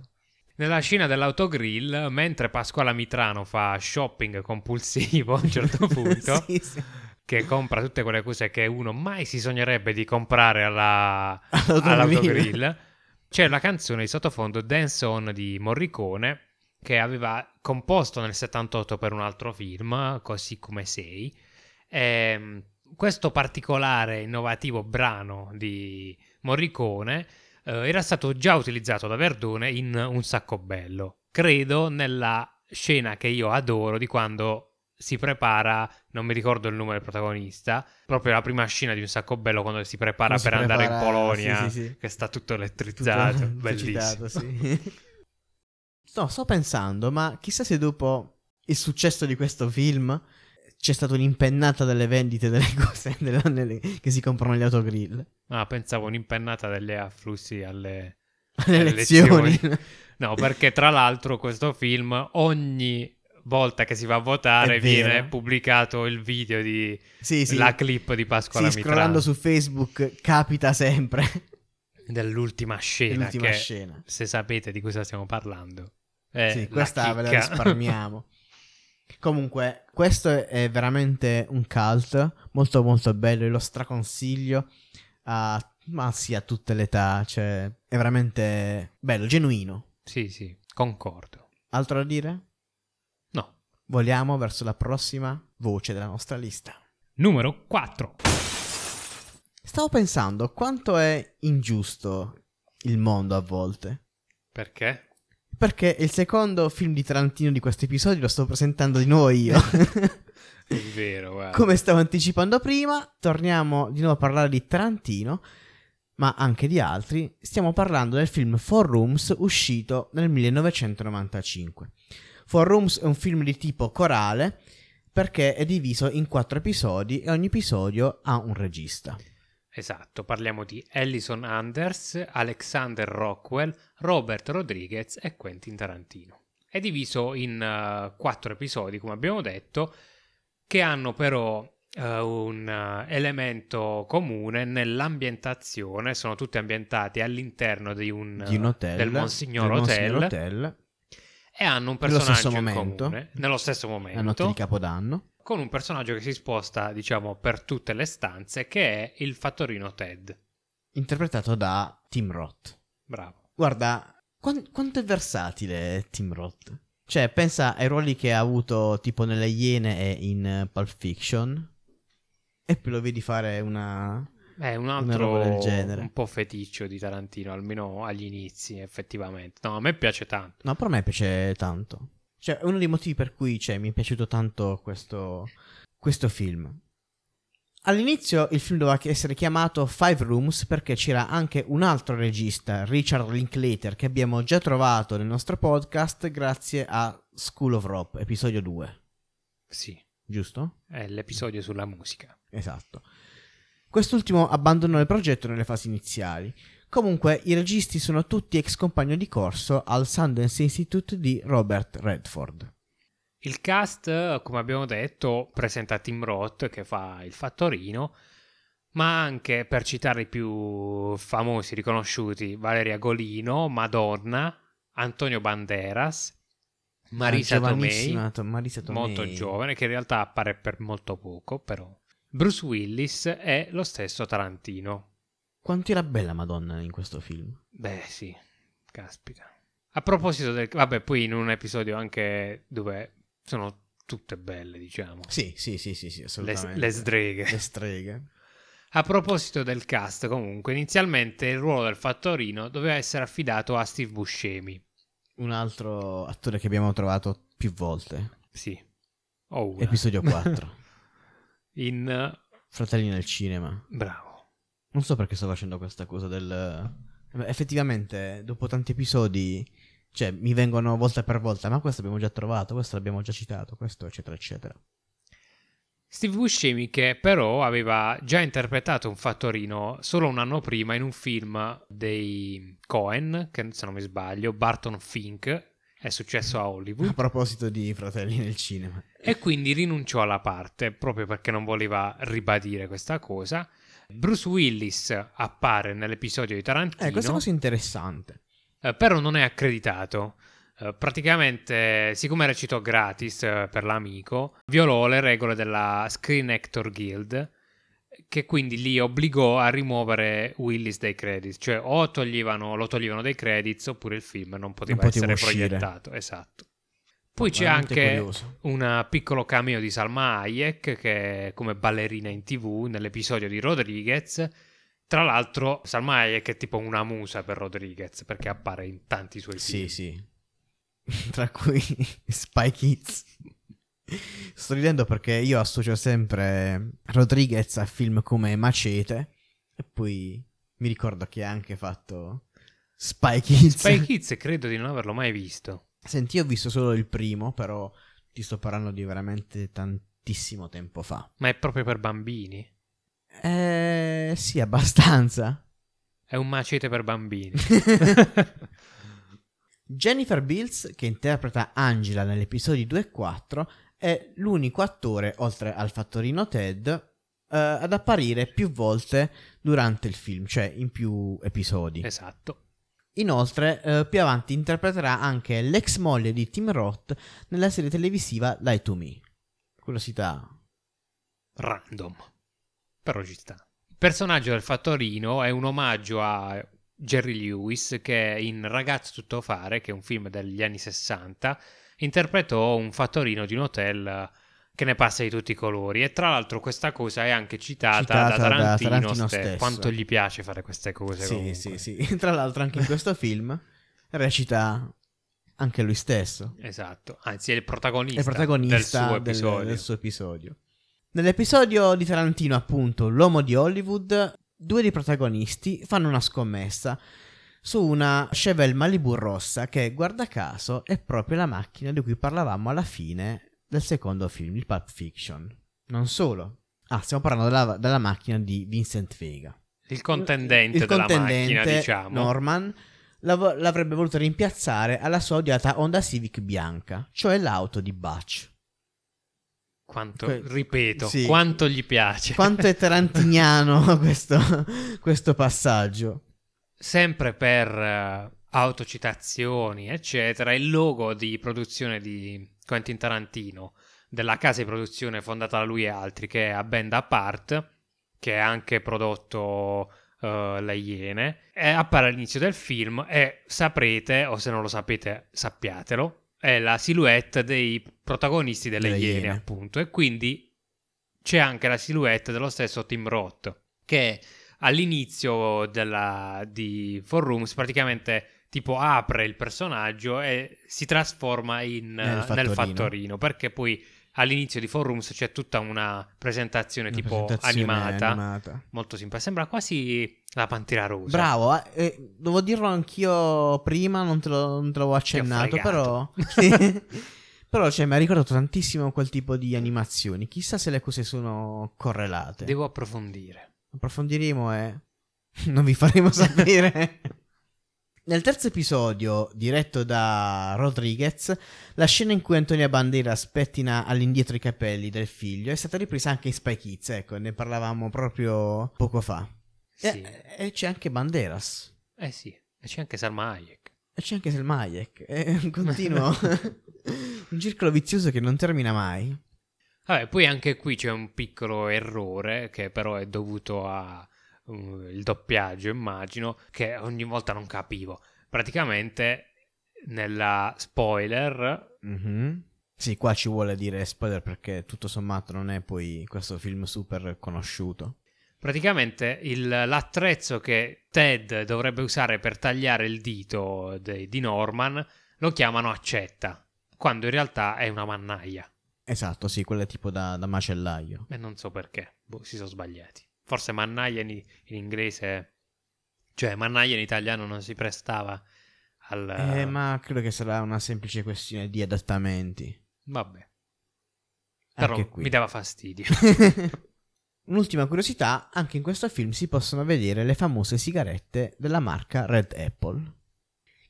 Nella scena dell'autogrill, mentre Pasquale Mitrano fa shopping compulsivo a un certo punto, Sì, sì. che compra tutte quelle cose che uno mai si sognerebbe di comprare alla, All'autogrill. all'autogrill, c'è la canzone di sottofondo Dance On di Morricone che aveva composto nel 78 per un altro film, così come sei. E, questo particolare innovativo brano di Morricone eh, era stato già utilizzato da Verdone in Un sacco bello. Credo nella scena che io adoro di quando si prepara, non mi ricordo il nome del protagonista, proprio la prima scena di Un sacco bello quando si prepara Quando per si andare in prepara- Polonia, sì, sì, sì. che sta tutto elettrizzato, Tutto bellissimo. citato. No, sto pensando, ma chissà se dopo il successo di questo film c'è stata un'impennata delle vendite delle cose delle- nelle- che si comprano agli autogrill. Ah, pensavo un'impennata degli afflussi alle... Le Alle elezioni. elezioni. No, perché tra l'altro questo film ogni volta che si va a votare viene pubblicato il video di sì, sì. la clip di Pasquale Sì, scrollando su Facebook capita sempre dell'ultima scena l'ultima che scena. se sapete di cosa stiamo parlando è Sì, questa ve la risparmiamo. Comunque, questo è veramente un cult molto molto bello e lo straconsiglio a, ma sì, a tutte le età, cioè è veramente bello, genuino. sì, sì, concordo. Altro da dire? No. Voliamo verso la prossima voce della nostra lista. Numero 4. Stavo pensando quanto è ingiusto il mondo a volte. Perché? Perché il secondo film di Tarantino di questo episodio lo sto presentando di nuovo io. È vero, guarda. Come stavo anticipando prima, torniamo di nuovo a parlare di Tarantino, ma anche di altri. Stiamo parlando del film Four Rooms uscito nel 1995. Four Rooms è un film di tipo corale perché è diviso in quattro episodi e ogni episodio ha un regista. Esatto, parliamo di Ellison Anders, Alexander Rockwell, Robert Rodriguez e Quentin Tarantino. È diviso in eh, quattro episodi, come abbiamo detto, che hanno però eh, un eh, elemento comune nell'ambientazione, sono tutti ambientati all'interno di un, Di un hotel. del Monsignor del Hotel, Monsignor Hotel, e hanno un Nello personaggio stesso in momento. comune, nello stesso la notte momento, di Capodanno. Con un personaggio che si sposta, diciamo, per tutte le stanze, che è il fattorino Ted. Interpretato da Tim Roth. Bravo. Guarda, quan- quanto è versatile Tim Roth. Cioè, pensa ai ruoli che ha avuto tipo nelle Iene e in eh, Pulp Fiction. E poi lo vedi fare una... È un altro del genere. un po' feticcio di Tarantino, almeno agli inizi, effettivamente. No, a me piace tanto. No, però a me piace tanto. Cioè, uno dei motivi per cui cioè, mi è piaciuto tanto questo, questo film. All'inizio il film doveva essere chiamato Five Rooms perché c'era anche un altro regista, Richard Linklater, che abbiamo già trovato nel nostro podcast grazie a School of Rock, episodio 2. Sì, Giusto? è l'episodio sulla musica. Esatto. Quest'ultimo abbandonò il progetto nelle fasi iniziali. Comunque, i registi sono tutti ex compagno di corso al Sundance Institute di Robert Redford. Il cast, come abbiamo detto, presenta Tim Roth che fa il fattorino, ma anche, per citare i più famosi, riconosciuti, Valeria Golino, Madonna, Antonio Banderas, Marisa Una Tomei, Marisa Tomei. molto giovane, che in realtà appare per molto poco, però. Bruce Willis e lo stesso Tarantino. Quanto era bella Madonna in questo film? Beh, sì, caspita. A proposito del... Vabbè, poi in un episodio anche dove sono tutte belle, diciamo. Sì, sì, sì, sì, sì Le, assolutamente. le streghe. Le streghe. A proposito del cast, comunque, inizialmente il ruolo del fattorino doveva essere affidato a Steve Buscemi. Un altro attore che abbiamo trovato più volte. Sì. O una. Episodio 4. In... Fratelli nel cinema. Bravo. Non so perché sto facendo questa cosa del... eh, Effettivamente, dopo tanti episodi, cioè, mi vengono volta per volta, ma questo abbiamo già trovato, questo l'abbiamo già citato, questo, eccetera, eccetera. Steve Buscemi che però aveva già interpretato un fattorino solo un anno prima in un film dei Cohen, che se non mi sbaglio, Barton Fink, è successo a A Hollywood, proposito di Fratelli nel cinema. e quindi rinunciò alla parte proprio perché non voleva ribadire questa cosa. Bruce Willis appare nell'episodio di Tarantino. Eh, questa cosa è interessante. Eh, però non è accreditato. Eh, praticamente, siccome recitò gratis eh, per l'amico, violò le regole della Screen Actor Guild, che quindi li obbligò a rimuovere Willis dai credits, cioè o toglievano, lo toglievano dai credits oppure il film non poteva Non poteva essere uscire. proiettato. Esatto. Poi c'è anche curioso. un piccolo cameo di Salma Hayek che è come ballerina in tv nell'episodio di Rodriguez. Tra l'altro Salma Hayek è tipo una musa per Rodriguez perché appare in tanti suoi film. Sì, sì. Tra cui Spy Kids. Sto ridendo perché io associo sempre Rodriguez a film come Macete e poi mi ricordo che ha anche fatto Spy Kids. Spy Kids credo di non averlo mai visto. Senti, io ho visto solo il primo, però ti sto parlando di veramente tantissimo tempo fa. Ma è proprio per bambini? Eh, sì, abbastanza. È un macete per bambini. Jennifer Bills, che interpreta Angela negli episodi 2 e 4, è l'unico attore, oltre al fattorino Ted, eh, ad apparire più volte durante il film, cioè in più episodi. esatto. Inoltre, eh, più avanti interpreterà anche l'ex moglie di Tim Roth nella serie televisiva Lie to Me. Curiosità. Random. Però ci sta. Il personaggio del fattorino è un omaggio a Jerry Lewis che in Ragazzo tutto fare, che è un film degli anni 60, interpretò un fattorino di un hotel che ne passa di tutti i colori. E tra l'altro questa cosa è anche citata, Citata da da Tarantino, Tarantino ste- stesso. Quanto gli piace fare queste cose. Sì, comunque. sì, sì. Tra l'altro, anche in questo film recita anche lui stesso. Esatto, anzi è il protagonista, È il protagonista del suo del- episodio. del suo episodio. Nell'episodio di Tarantino, appunto, L'uomo di Hollywood, due dei protagonisti fanno una scommessa su una Chevelle Malibu rossa che, guarda caso, è proprio la macchina di cui parlavamo alla fine del secondo film, il Pulp Fiction. Non solo. Ah, stiamo parlando della, della macchina di Vincent Vega. Il contendente Il della contendente, macchina, diciamo. Norman, l'av- l'avrebbe voluto rimpiazzare alla sua odiata Honda Civic bianca, cioè l'auto di Butch. Quanto, Que- ripeto, sì. quanto gli piace. Quanto è tarantiniano questo, questo passaggio. Sempre per eh, autocitazioni, eccetera, il logo di produzione di Quentin Tarantino, della casa di produzione fondata da lui e altri, che è a Band Apart, che ha anche prodotto eh, Le Iene, appare all'inizio del film e saprete, o se non lo sapete sappiatelo, è la silhouette dei protagonisti delle, Delle Iene, Iene. appunto, e quindi c'è anche la silhouette dello stesso Tim Roth, che all'inizio della, di For Rooms praticamente tipo apre il personaggio e si trasforma in, Nel eh, nel, fattorino. fattorino. perché poi all'inizio di For Rooms c'è tutta una presentazione Una tipo presentazione animata, animata. molto simpatica sembra quasi la Pantera Rosa Bravo, eh, eh, devo dirlo anch'io prima, non te, lo, non te l'avevo accennato, però... Però cioè, mi ha ricordato tantissimo quel tipo di animazioni. Chissà se le cose sono correlate. devo approfondire Approfondiremo e non vi faremo sapere. Nel terzo episodio, diretto da Rodriguez, la scena in cui Antonia Banderas pettina all'indietro i capelli del figlio è stata ripresa anche in Spy Kids, ecco, ne parlavamo proprio poco fa. sì. E, e c'è anche Banderas. eh sì e c'è anche Salma Hayek E c'è anche Selma Hayek. È un continuo... un circolo vizioso che non termina mai. Vabbè, poi anche qui c'è un piccolo errore che però è dovuto al doppiaggio, immagino, che ogni volta non capivo. Praticamente nella spoiler, Mhm. Sì, qua ci vuole dire spoiler perché tutto sommato non è poi questo film super conosciuto. praticamente il- l'attrezzo che Ted dovrebbe usare per tagliare il dito de- di Norman lo chiamano accetta, quando in realtà è una mannaia. Esatto, sì, quello è tipo da, da macellaio. E non so perché, boh, si sono sbagliati. Forse mannaia in, in inglese, cioè mannaia in italiano non si prestava al... Eh, ma credo che sarà una semplice questione di adattamenti. Vabbè. Però mi dava fastidio. Un'ultima curiosità, anche in questo film si possono vedere le famose sigarette della marca Red Apple.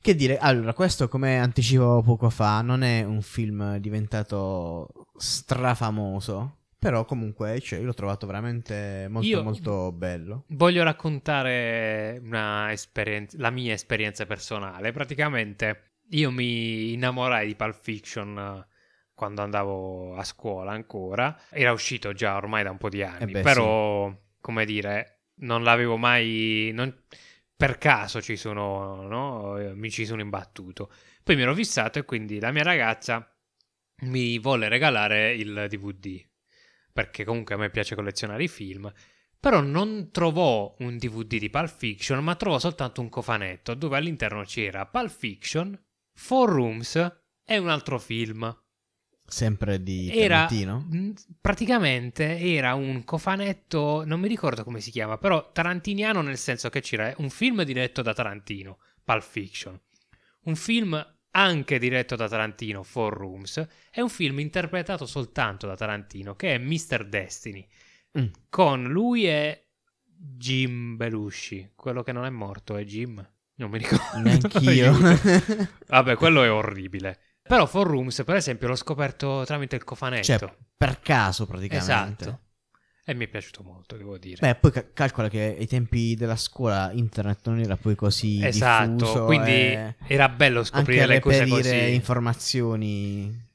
Che dire, allora, questo come anticipo poco fa, non è un film diventato strafamoso, però comunque cioè, io l'ho trovato veramente molto Io- molto bello. Voglio raccontare una esperienza, la mia esperienza personale. Praticamente io mi innamorai di Pulp Fiction eh, quando andavo a scuola ancora. Era uscito già ormai da un po' di anni, Eh beh, però, come dire, non l'avevo mai... non- Per caso ci sono, no? Eh, Mi ci sono imbattuto. Poi mi ero fissato e quindi la mia ragazza mi volle regalare il DVD, perché comunque a me piace collezionare i film, però non trovò un DVD di Pulp Fiction, ma trovò soltanto un cofanetto dove all'interno c'era Pulp Fiction, Four Rooms e un altro film. Sempre di Era Tarantino? praticamente era un cofanetto, non mi ricordo come si chiama, però tarantiniano nel senso che c'era un film diretto da Tarantino, Pulp Fiction, un film anche diretto da Tarantino, Four Rooms, e un film interpretato soltanto da Tarantino che è Mr. Destiny, Mm. con lui e Jim Belushi, quello che non è morto è Jim, non mi ricordo. Neanch'io. Vabbè, quello è orribile. Però Four Rooms, per esempio, l'ho scoperto tramite il cofanetto. cioè, per caso praticamente. Esatto. E mi è piaciuto molto, devo dire. Beh, poi ca- calcola che ai tempi della scuola internet non era poi così esatto, diffuso quindi e era bello scoprire le cose così. informazioni.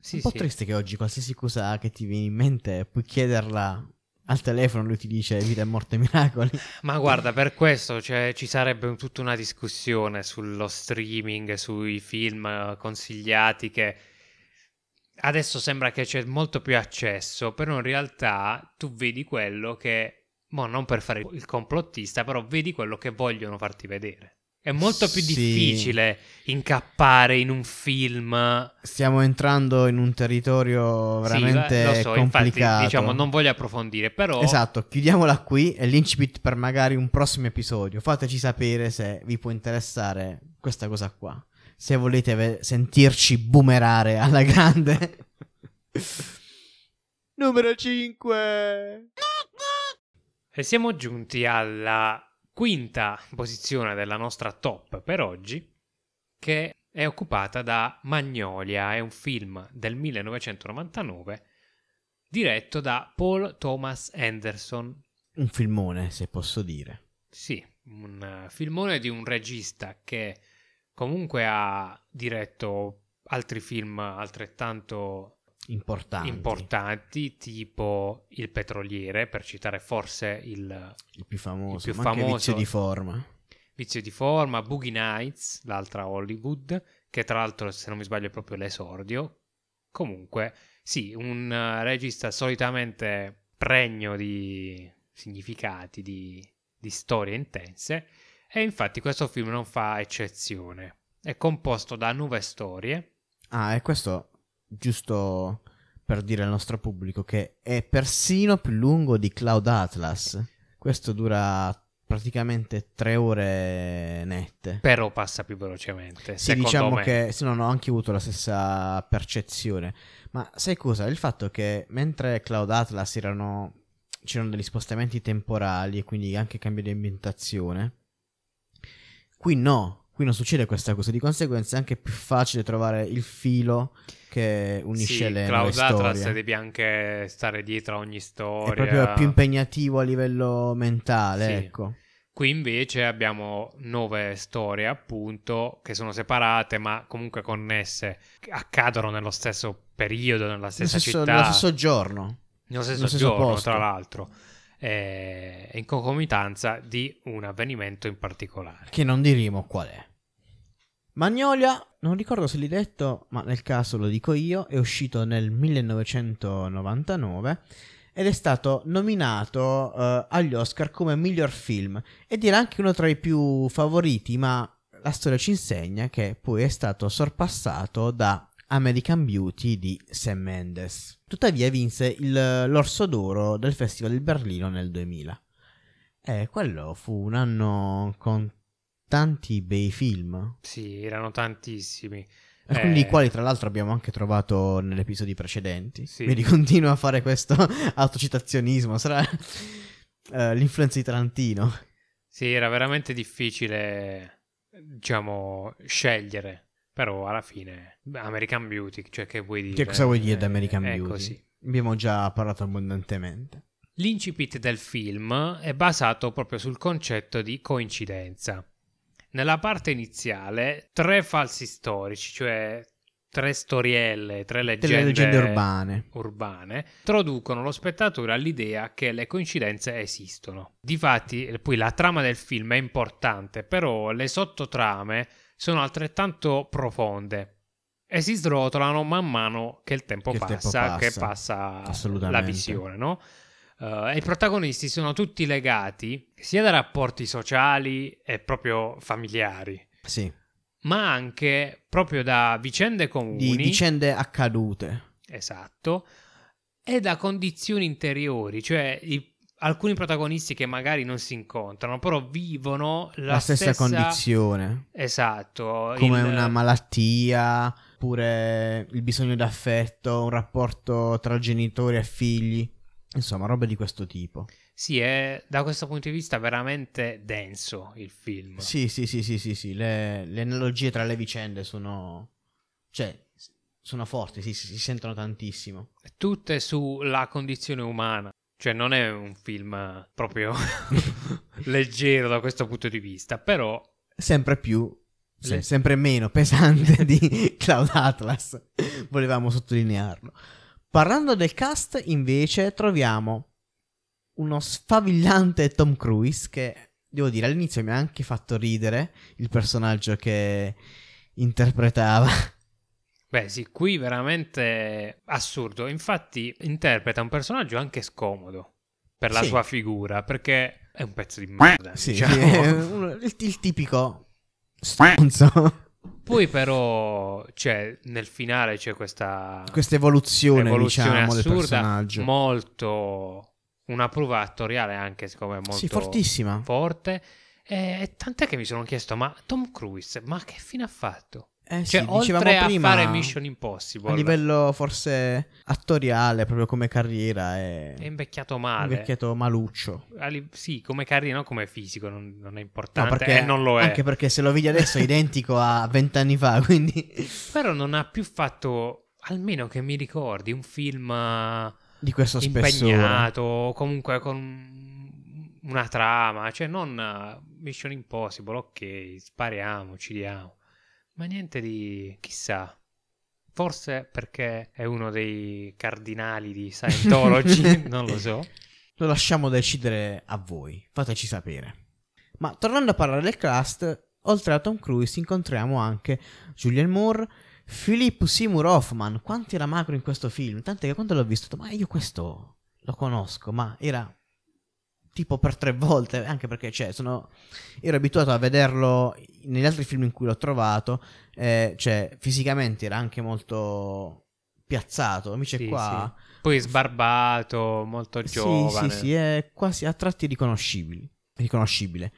Sì, un po' sì. triste che oggi qualsiasi cosa che ti viene in mente puoi chiederla al telefono, lui ti dice vita e morte miracoli. Ma guarda, per questo cioè, ci sarebbe tutta una discussione sullo streaming, sui film eh, consigliati che adesso sembra che c'è molto più accesso, però in realtà tu vedi quello che, mo non per fare il complottista, però vedi quello che vogliono farti vedere. È molto più Sì. difficile incappare in un film Stiamo entrando in un territorio Sì, veramente lo so, complicato. infatti diciamo non voglio approfondire, però Esatto, chiudiamola qui e l'incipit per magari un prossimo episodio. Fateci sapere se vi può interessare questa cosa qua. Se volete ve- sentirci boomerare alla grande. Numero 5. E siamo giunti alla quinta posizione della nostra top per oggi, che è occupata da Magnolia, è un film del 1999 diretto da Paul Thomas Anderson. Un filmone, se posso dire. Sì, un eh, filmone di un regista che comunque ha diretto altri film altrettanto Importanti. importanti, tipo Il Petroliere, per citare forse il Il più famoso. Il più famoso. Vizio di forma. Vizio di forma, Boogie Nights, l'altra Hollywood, che tra l'altro, se non mi sbaglio, è proprio l'esordio. Comunque, sì, un eh, regista solitamente pregno di significati, di, di storie intense, e infatti questo film non fa eccezione. È composto da nove storie. Ah, e questo giusto per dire al nostro pubblico che è persino più lungo di Cloud Atlas. Questo dura praticamente tre ore nette. Però passa più velocemente. Sì, diciamo me. che sì, no, no, ho anche avuto la stessa percezione. Ma sai cosa? Il fatto che mentre Cloud Atlas erano, c'erano degli spostamenti temporali e quindi anche cambio di ambientazione, qui no. Qui non succede questa cosa, di conseguenza è anche più facile trovare il filo che unisce sì, le Atlas storie. devi anche stare dietro a ogni È storia. proprio più impegnativo a livello mentale, Sì. ecco. Qui invece abbiamo nove storie, appunto, che sono separate ma comunque connesse, accadono nello stesso periodo, nella Nello stessa stesso, città, nello stesso giorno. nello stesso nello stesso giorno, posto. tra l'altro, eh, in concomitanza di un avvenimento in particolare. Che non diremo qual è. Magnolia, non ricordo se l'hai detto, ma nel caso lo dico io, è uscito nel 1999 ed è stato nominato eh, agli Oscar come miglior film ed era anche uno tra i più favoriti, ma la storia ci insegna che poi è stato sorpassato da American Beauty di Sam Mendes. Tuttavia vinse il- l'Orso d'Oro del Festival di Berlino nel 2000. E quello fu un anno con tanti bei film. Sì, erano tantissimi. Alcuni dei Eh, quali, tra l'altro, abbiamo anche trovato negli episodi precedenti. Sì. Quindi continuo a fare questo autocitazionismo. Sarà eh, l'influenza di Tarantino. Sì, era veramente difficile, diciamo, scegliere. Però alla fine, American Beauty, cioè che vuoi dire? Che cosa vuoi dire da American Eh, Beauty? Così. Abbiamo già parlato abbondantemente. L'incipit del film è basato proprio sul concetto di coincidenza. Nella parte iniziale, tre falsi storici, cioè tre storielle, tre leggende, Delle leggende urbane. urbane, introducono lo spettatore all'idea che le coincidenze esistono. Difatti, poi la trama del film è importante, però le sottotrame sono altrettanto profonde. e si srotolano man mano che il tempo, Che passa, tempo passa. che passa la visione, no? E i protagonisti sono tutti legati sia da rapporti sociali e proprio familiari, Sì, ma anche proprio da vicende comuni. di vicende accadute. Esatto. E da condizioni interiori, cioè i- alcuni protagonisti che magari non si incontrano, però vivono la, La, stessa, condizione. Esatto. Come il- una malattia, oppure il bisogno d'affetto, un rapporto tra genitori e figli. Insomma, robe di questo tipo. Sì, è da questo punto di vista veramente denso il film. Sì, sì, sì, sì, sì, sì. Le, le analogie tra le vicende sono... Cioè, sono forti, sì, sì, si sentono tantissimo. Tutte sulla condizione umana. Cioè, non è un film proprio leggero da questo punto di vista, però Sempre più... sì, sempre meno pesante di Cloud Atlas. Volevamo sottolinearlo. Parlando del cast, invece, troviamo uno sfavillante Tom Cruise che, devo dire, all'inizio mi ha anche fatto ridere il personaggio che interpretava. Beh, sì, qui veramente assurdo. Infatti, interpreta un personaggio anche scomodo per la Sì. sua figura, perché è un pezzo di merda. Sì, diciamo. sì, è il, il tipico stronzo. Poi, però, c'è nel finale c'è questa Questa evoluzione, evoluzione diciamo, del assurda, personaggio. molto. Una prova attoriale anche, secondo me, molto sì, fortissima. forte. E tant'è che mi sono chiesto, ma Tom Cruise, ma che fine ha fatto? Eh Cioè, sì, oltre dicevamo a prima, fare Mission Impossible, a livello forse attoriale, proprio come carriera, è, è invecchiato male. vecchietto maluccio. A li- sì, come carriera, non come fisico, non, non è No, importante. perché, e non lo è. Anche perché se lo vedi adesso è identico a vent'anni fa, quindi Però non ha più fatto, almeno che mi ricordi, un film eh, di questo spessore. impegnato, comunque con una trama, cioè non eh, Mission Impossible, ok, spariamo, uccidiamo, ma niente di chissà. Forse perché è uno dei cardinali di Scientology, non lo so. Lo lasciamo decidere a voi, fateci sapere. Ma tornando a parlare del cast, oltre a Tom Cruise incontriamo anche Julian Moore, Philip Seymour Hoffman. Quanto era magro in questo film? Tant'è che quando l'ho visto, ma io questo lo conosco, ma era tipo per tre volte, anche perché cioè, sono, ero abituato a vederlo negli altri film in cui l'ho trovato, eh, cioè fisicamente era anche molto piazzato, invece Sì, qua... Poi sbarbato, molto giovane. Sì, sì, sì, è quasi a tratti riconoscibili. Riconoscibile.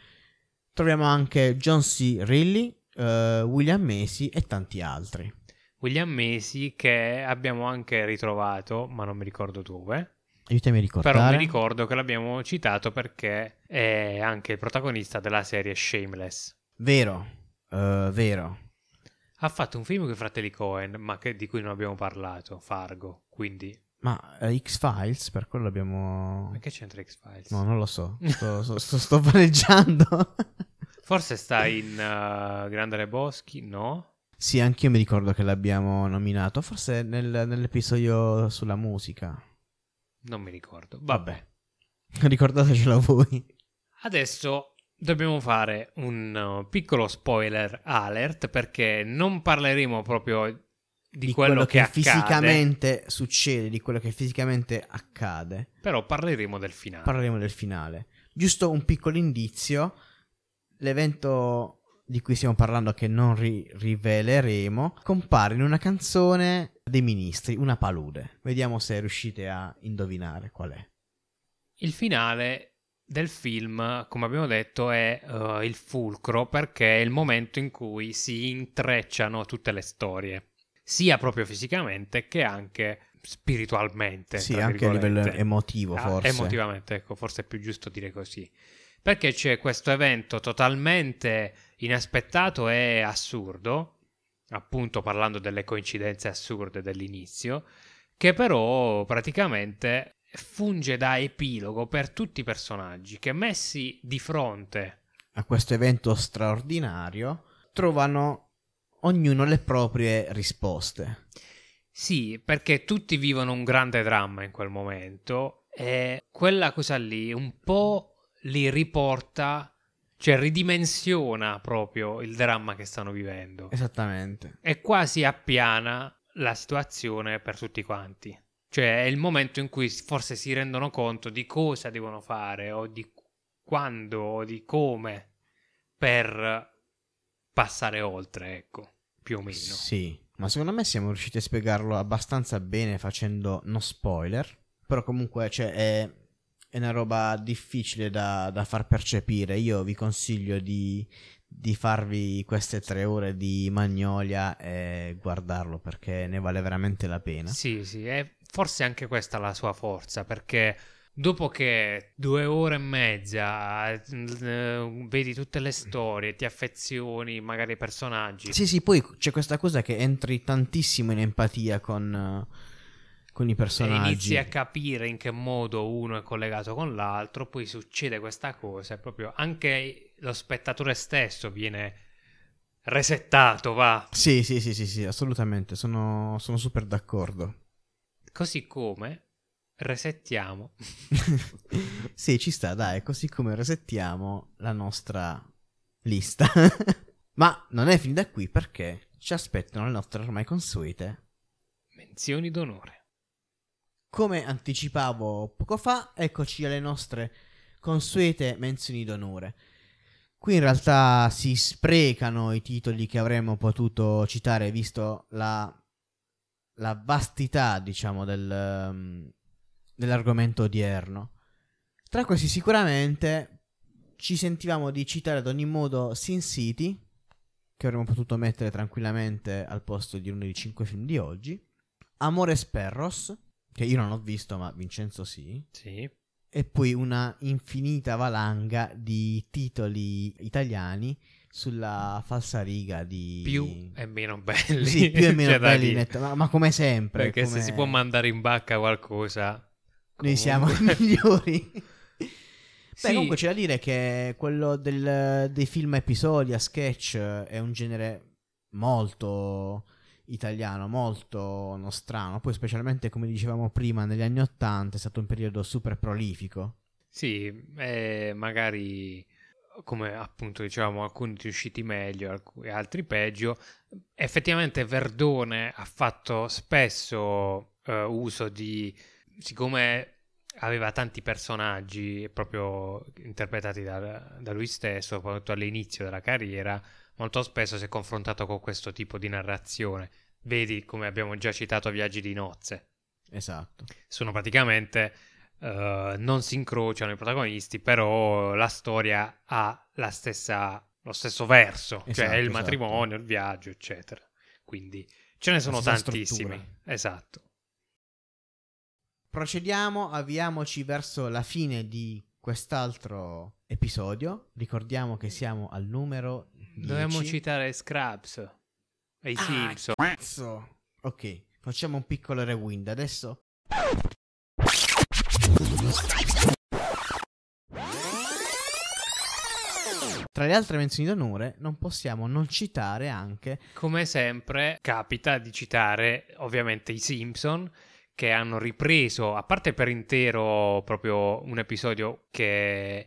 Troviamo anche John C. Reilly, eh, William Macy e tanti altri. William Macy che abbiamo anche ritrovato, ma non mi ricordo dove. Aiutami a ricordare. Però mi ricordo che l'abbiamo citato perché è anche il protagonista della serie Shameless. Vero, eh, vero. Ha fatto un film con i fratelli Cohen, ma che- di cui non abbiamo parlato, Fargo. Quindi, Ma eh, X-Files, per quello abbiamo... ma che c'entra X-Files? No, non lo so. Sto, sto, sto, sto vaneggiando. Forse sta in uh, Grande Le Boschi? No? sì, anch'io mi ricordo che l'abbiamo nominato. Forse nel- nell'episodio sulla musica. Non mi ricordo. Vabbè. Ricordatecelo voi. Adesso dobbiamo fare un uh, piccolo spoiler alert perché non parleremo proprio di, quello, che, accade, fisicamente succede, di quello che fisicamente accade. però parleremo del finale. Parleremo del finale. Giusto un piccolo indizio: l'evento di cui stiamo parlando, che non ri- riveleremo, compare in una canzone dei ministri, una palude. Vediamo se riuscite a indovinare qual è. Il finale del film, come abbiamo detto, è uh, il fulcro perché è il momento in cui si intrecciano tutte le storie, sia proprio fisicamente che anche spiritualmente. Sì, anche a livello emotivo, Ah, forse. Emotivamente, ecco, forse è più giusto dire così. Perché c'è questo evento totalmente inaspettato e assurdo, appunto parlando delle coincidenze assurde dell'inizio, che però praticamente funge da epilogo per tutti i personaggi che messi di fronte A questo evento straordinario trovano ognuno le proprie risposte. Sì, perché tutti vivono un grande dramma in quel momento e quella cosa lì un po' li riporta Cioè ridimensiona proprio il dramma che stanno vivendo. Esattamente. E quasi appiana la situazione per tutti quanti. Cioè è il momento in cui forse si rendono conto di cosa devono fare o di quando o di come per passare oltre, ecco, più o meno. Sì, ma secondo me siamo riusciti a spiegarlo abbastanza bene facendo no spoiler. Però comunque cioè, è, è una roba difficile da, da, far percepire. Io vi consiglio di, di farvi queste tre ore di Magnolia e guardarlo perché ne vale veramente la pena. Sì, sì, e forse anche questa è la sua forza perché dopo che due ore e mezza eh, vedi tutte le storie, ti affezioni magari ai personaggi. Sì, sì, poi c'è questa cosa che entri tantissimo in empatia con, con i personaggi. E inizi a capire in che modo uno è collegato con l'altro, poi succede questa cosa, e proprio anche lo spettatore stesso viene resettato, va. Sì, sì, sì, sì, sì assolutamente, sono, sono super d'accordo. Così come resettiamo. sì, ci sta, dai, così come resettiamo la nostra lista. Ma non è finita qui perché ci aspettano le nostre ormai consuete menzioni d'onore. Come anticipavo poco fa, eccoci alle nostre consuete menzioni d'onore. Qui in realtà si sprecano i titoli che avremmo potuto citare visto la, la vastità, diciamo, del, um, dell'argomento odierno. Tra questi sicuramente ci sentivamo di citare ad ogni modo Sin City, che avremmo potuto mettere tranquillamente al posto di uno dei cinque film di oggi, Amores Perros, che io non ho visto ma Vincenzo sì. Sì. E poi una infinita valanga di titoli italiani sulla falsariga di... Più e meno belli. Sì, più e meno belli, netto, ma, ma, come sempre. Perché come... se si può mandare in bacca qualcosa noi siamo i migliori. Beh, sì. comunque c'è da dire che quello del, dei film episodi a sketch è un genere molto italiano, molto nostrano. Poi, specialmente come dicevamo prima, negli anni Ottanta è stato un periodo super prolifico. Sì, eh, magari come appunto dicevamo, alcuni riusciti meglio, altri peggio. Effettivamente Verdone ha fatto spesso eh, uso di siccome aveva tanti personaggi proprio interpretati da, da lui stesso, soprattutto all'inizio della carriera, molto spesso si è confrontato con questo tipo di narrazione. Vedi, come abbiamo già citato, Viaggi di nozze. Esatto. Sono praticamente uh, non si incrociano i protagonisti, però la storia ha la stessa, lo stesso verso, esatto, cioè il esatto. matrimonio, il viaggio, eccetera. Quindi ce ne sono tantissimi. Struttura. Esatto. Procediamo, avviamoci verso la fine di quest'altro episodio. Ricordiamo che siamo al numero 10. Dobbiamo citare Scraps e i ah, Simpson. Cazzo. Ok, facciamo un piccolo rewind adesso. Tra le altre menzioni d'onore non possiamo non citare anche... Come sempre capita di citare ovviamente i Simpson che hanno ripreso, a parte per intero proprio un episodio che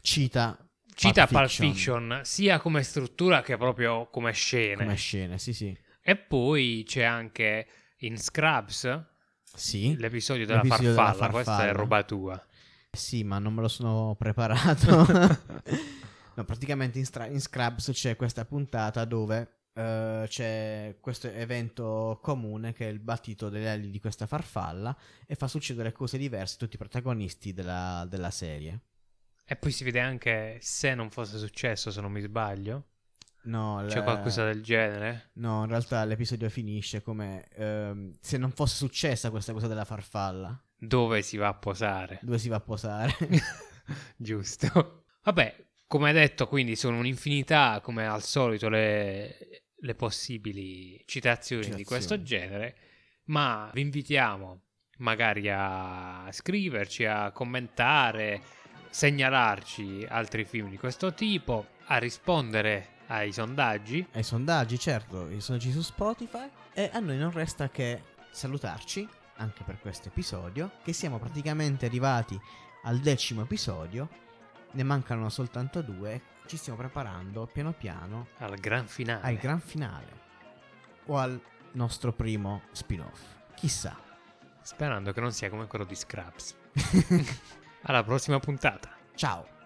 cita cita Pulp Fiction. Fiction sia come struttura che proprio come scene. Come scene, sì, sì. E poi c'è anche in Scrubs sì, l'episodio, della, l'episodio farfalla. della farfalla. Questa è roba tua. Sì, ma non me lo sono preparato. no, praticamente in, stra- in Scrubs c'è questa puntata dove Uh, c'è questo evento comune che è il battito delle ali di questa farfalla e fa succedere cose diverse a tutti i protagonisti della, della, serie. E poi si vede anche se non fosse successo, se non mi sbaglio. No, c'è le... qualcosa del genere? No, in realtà l'episodio finisce come uh, se non fosse successa questa cosa della farfalla. Dove si va a posare? Dove si va a posare? Giusto. Vabbè, come detto, quindi sono un'infinità, come al solito, le, le possibili citazioni, citazioni, di questo genere, ma vi invitiamo magari a scriverci, a commentare, segnalarci altri film di questo tipo, a rispondere ai sondaggi. Ai sondaggi, certo, i sondaggi su Spotify. E a noi non resta che salutarci anche per questo episodio, che siamo praticamente arrivati al decimo episodio ne mancano soltanto due. Ci stiamo preparando piano piano Al gran finale. al gran finale o al nostro primo spin-off. Chissà. Sperando che non sia come quello di Scraps. Alla prossima puntata. Ciao.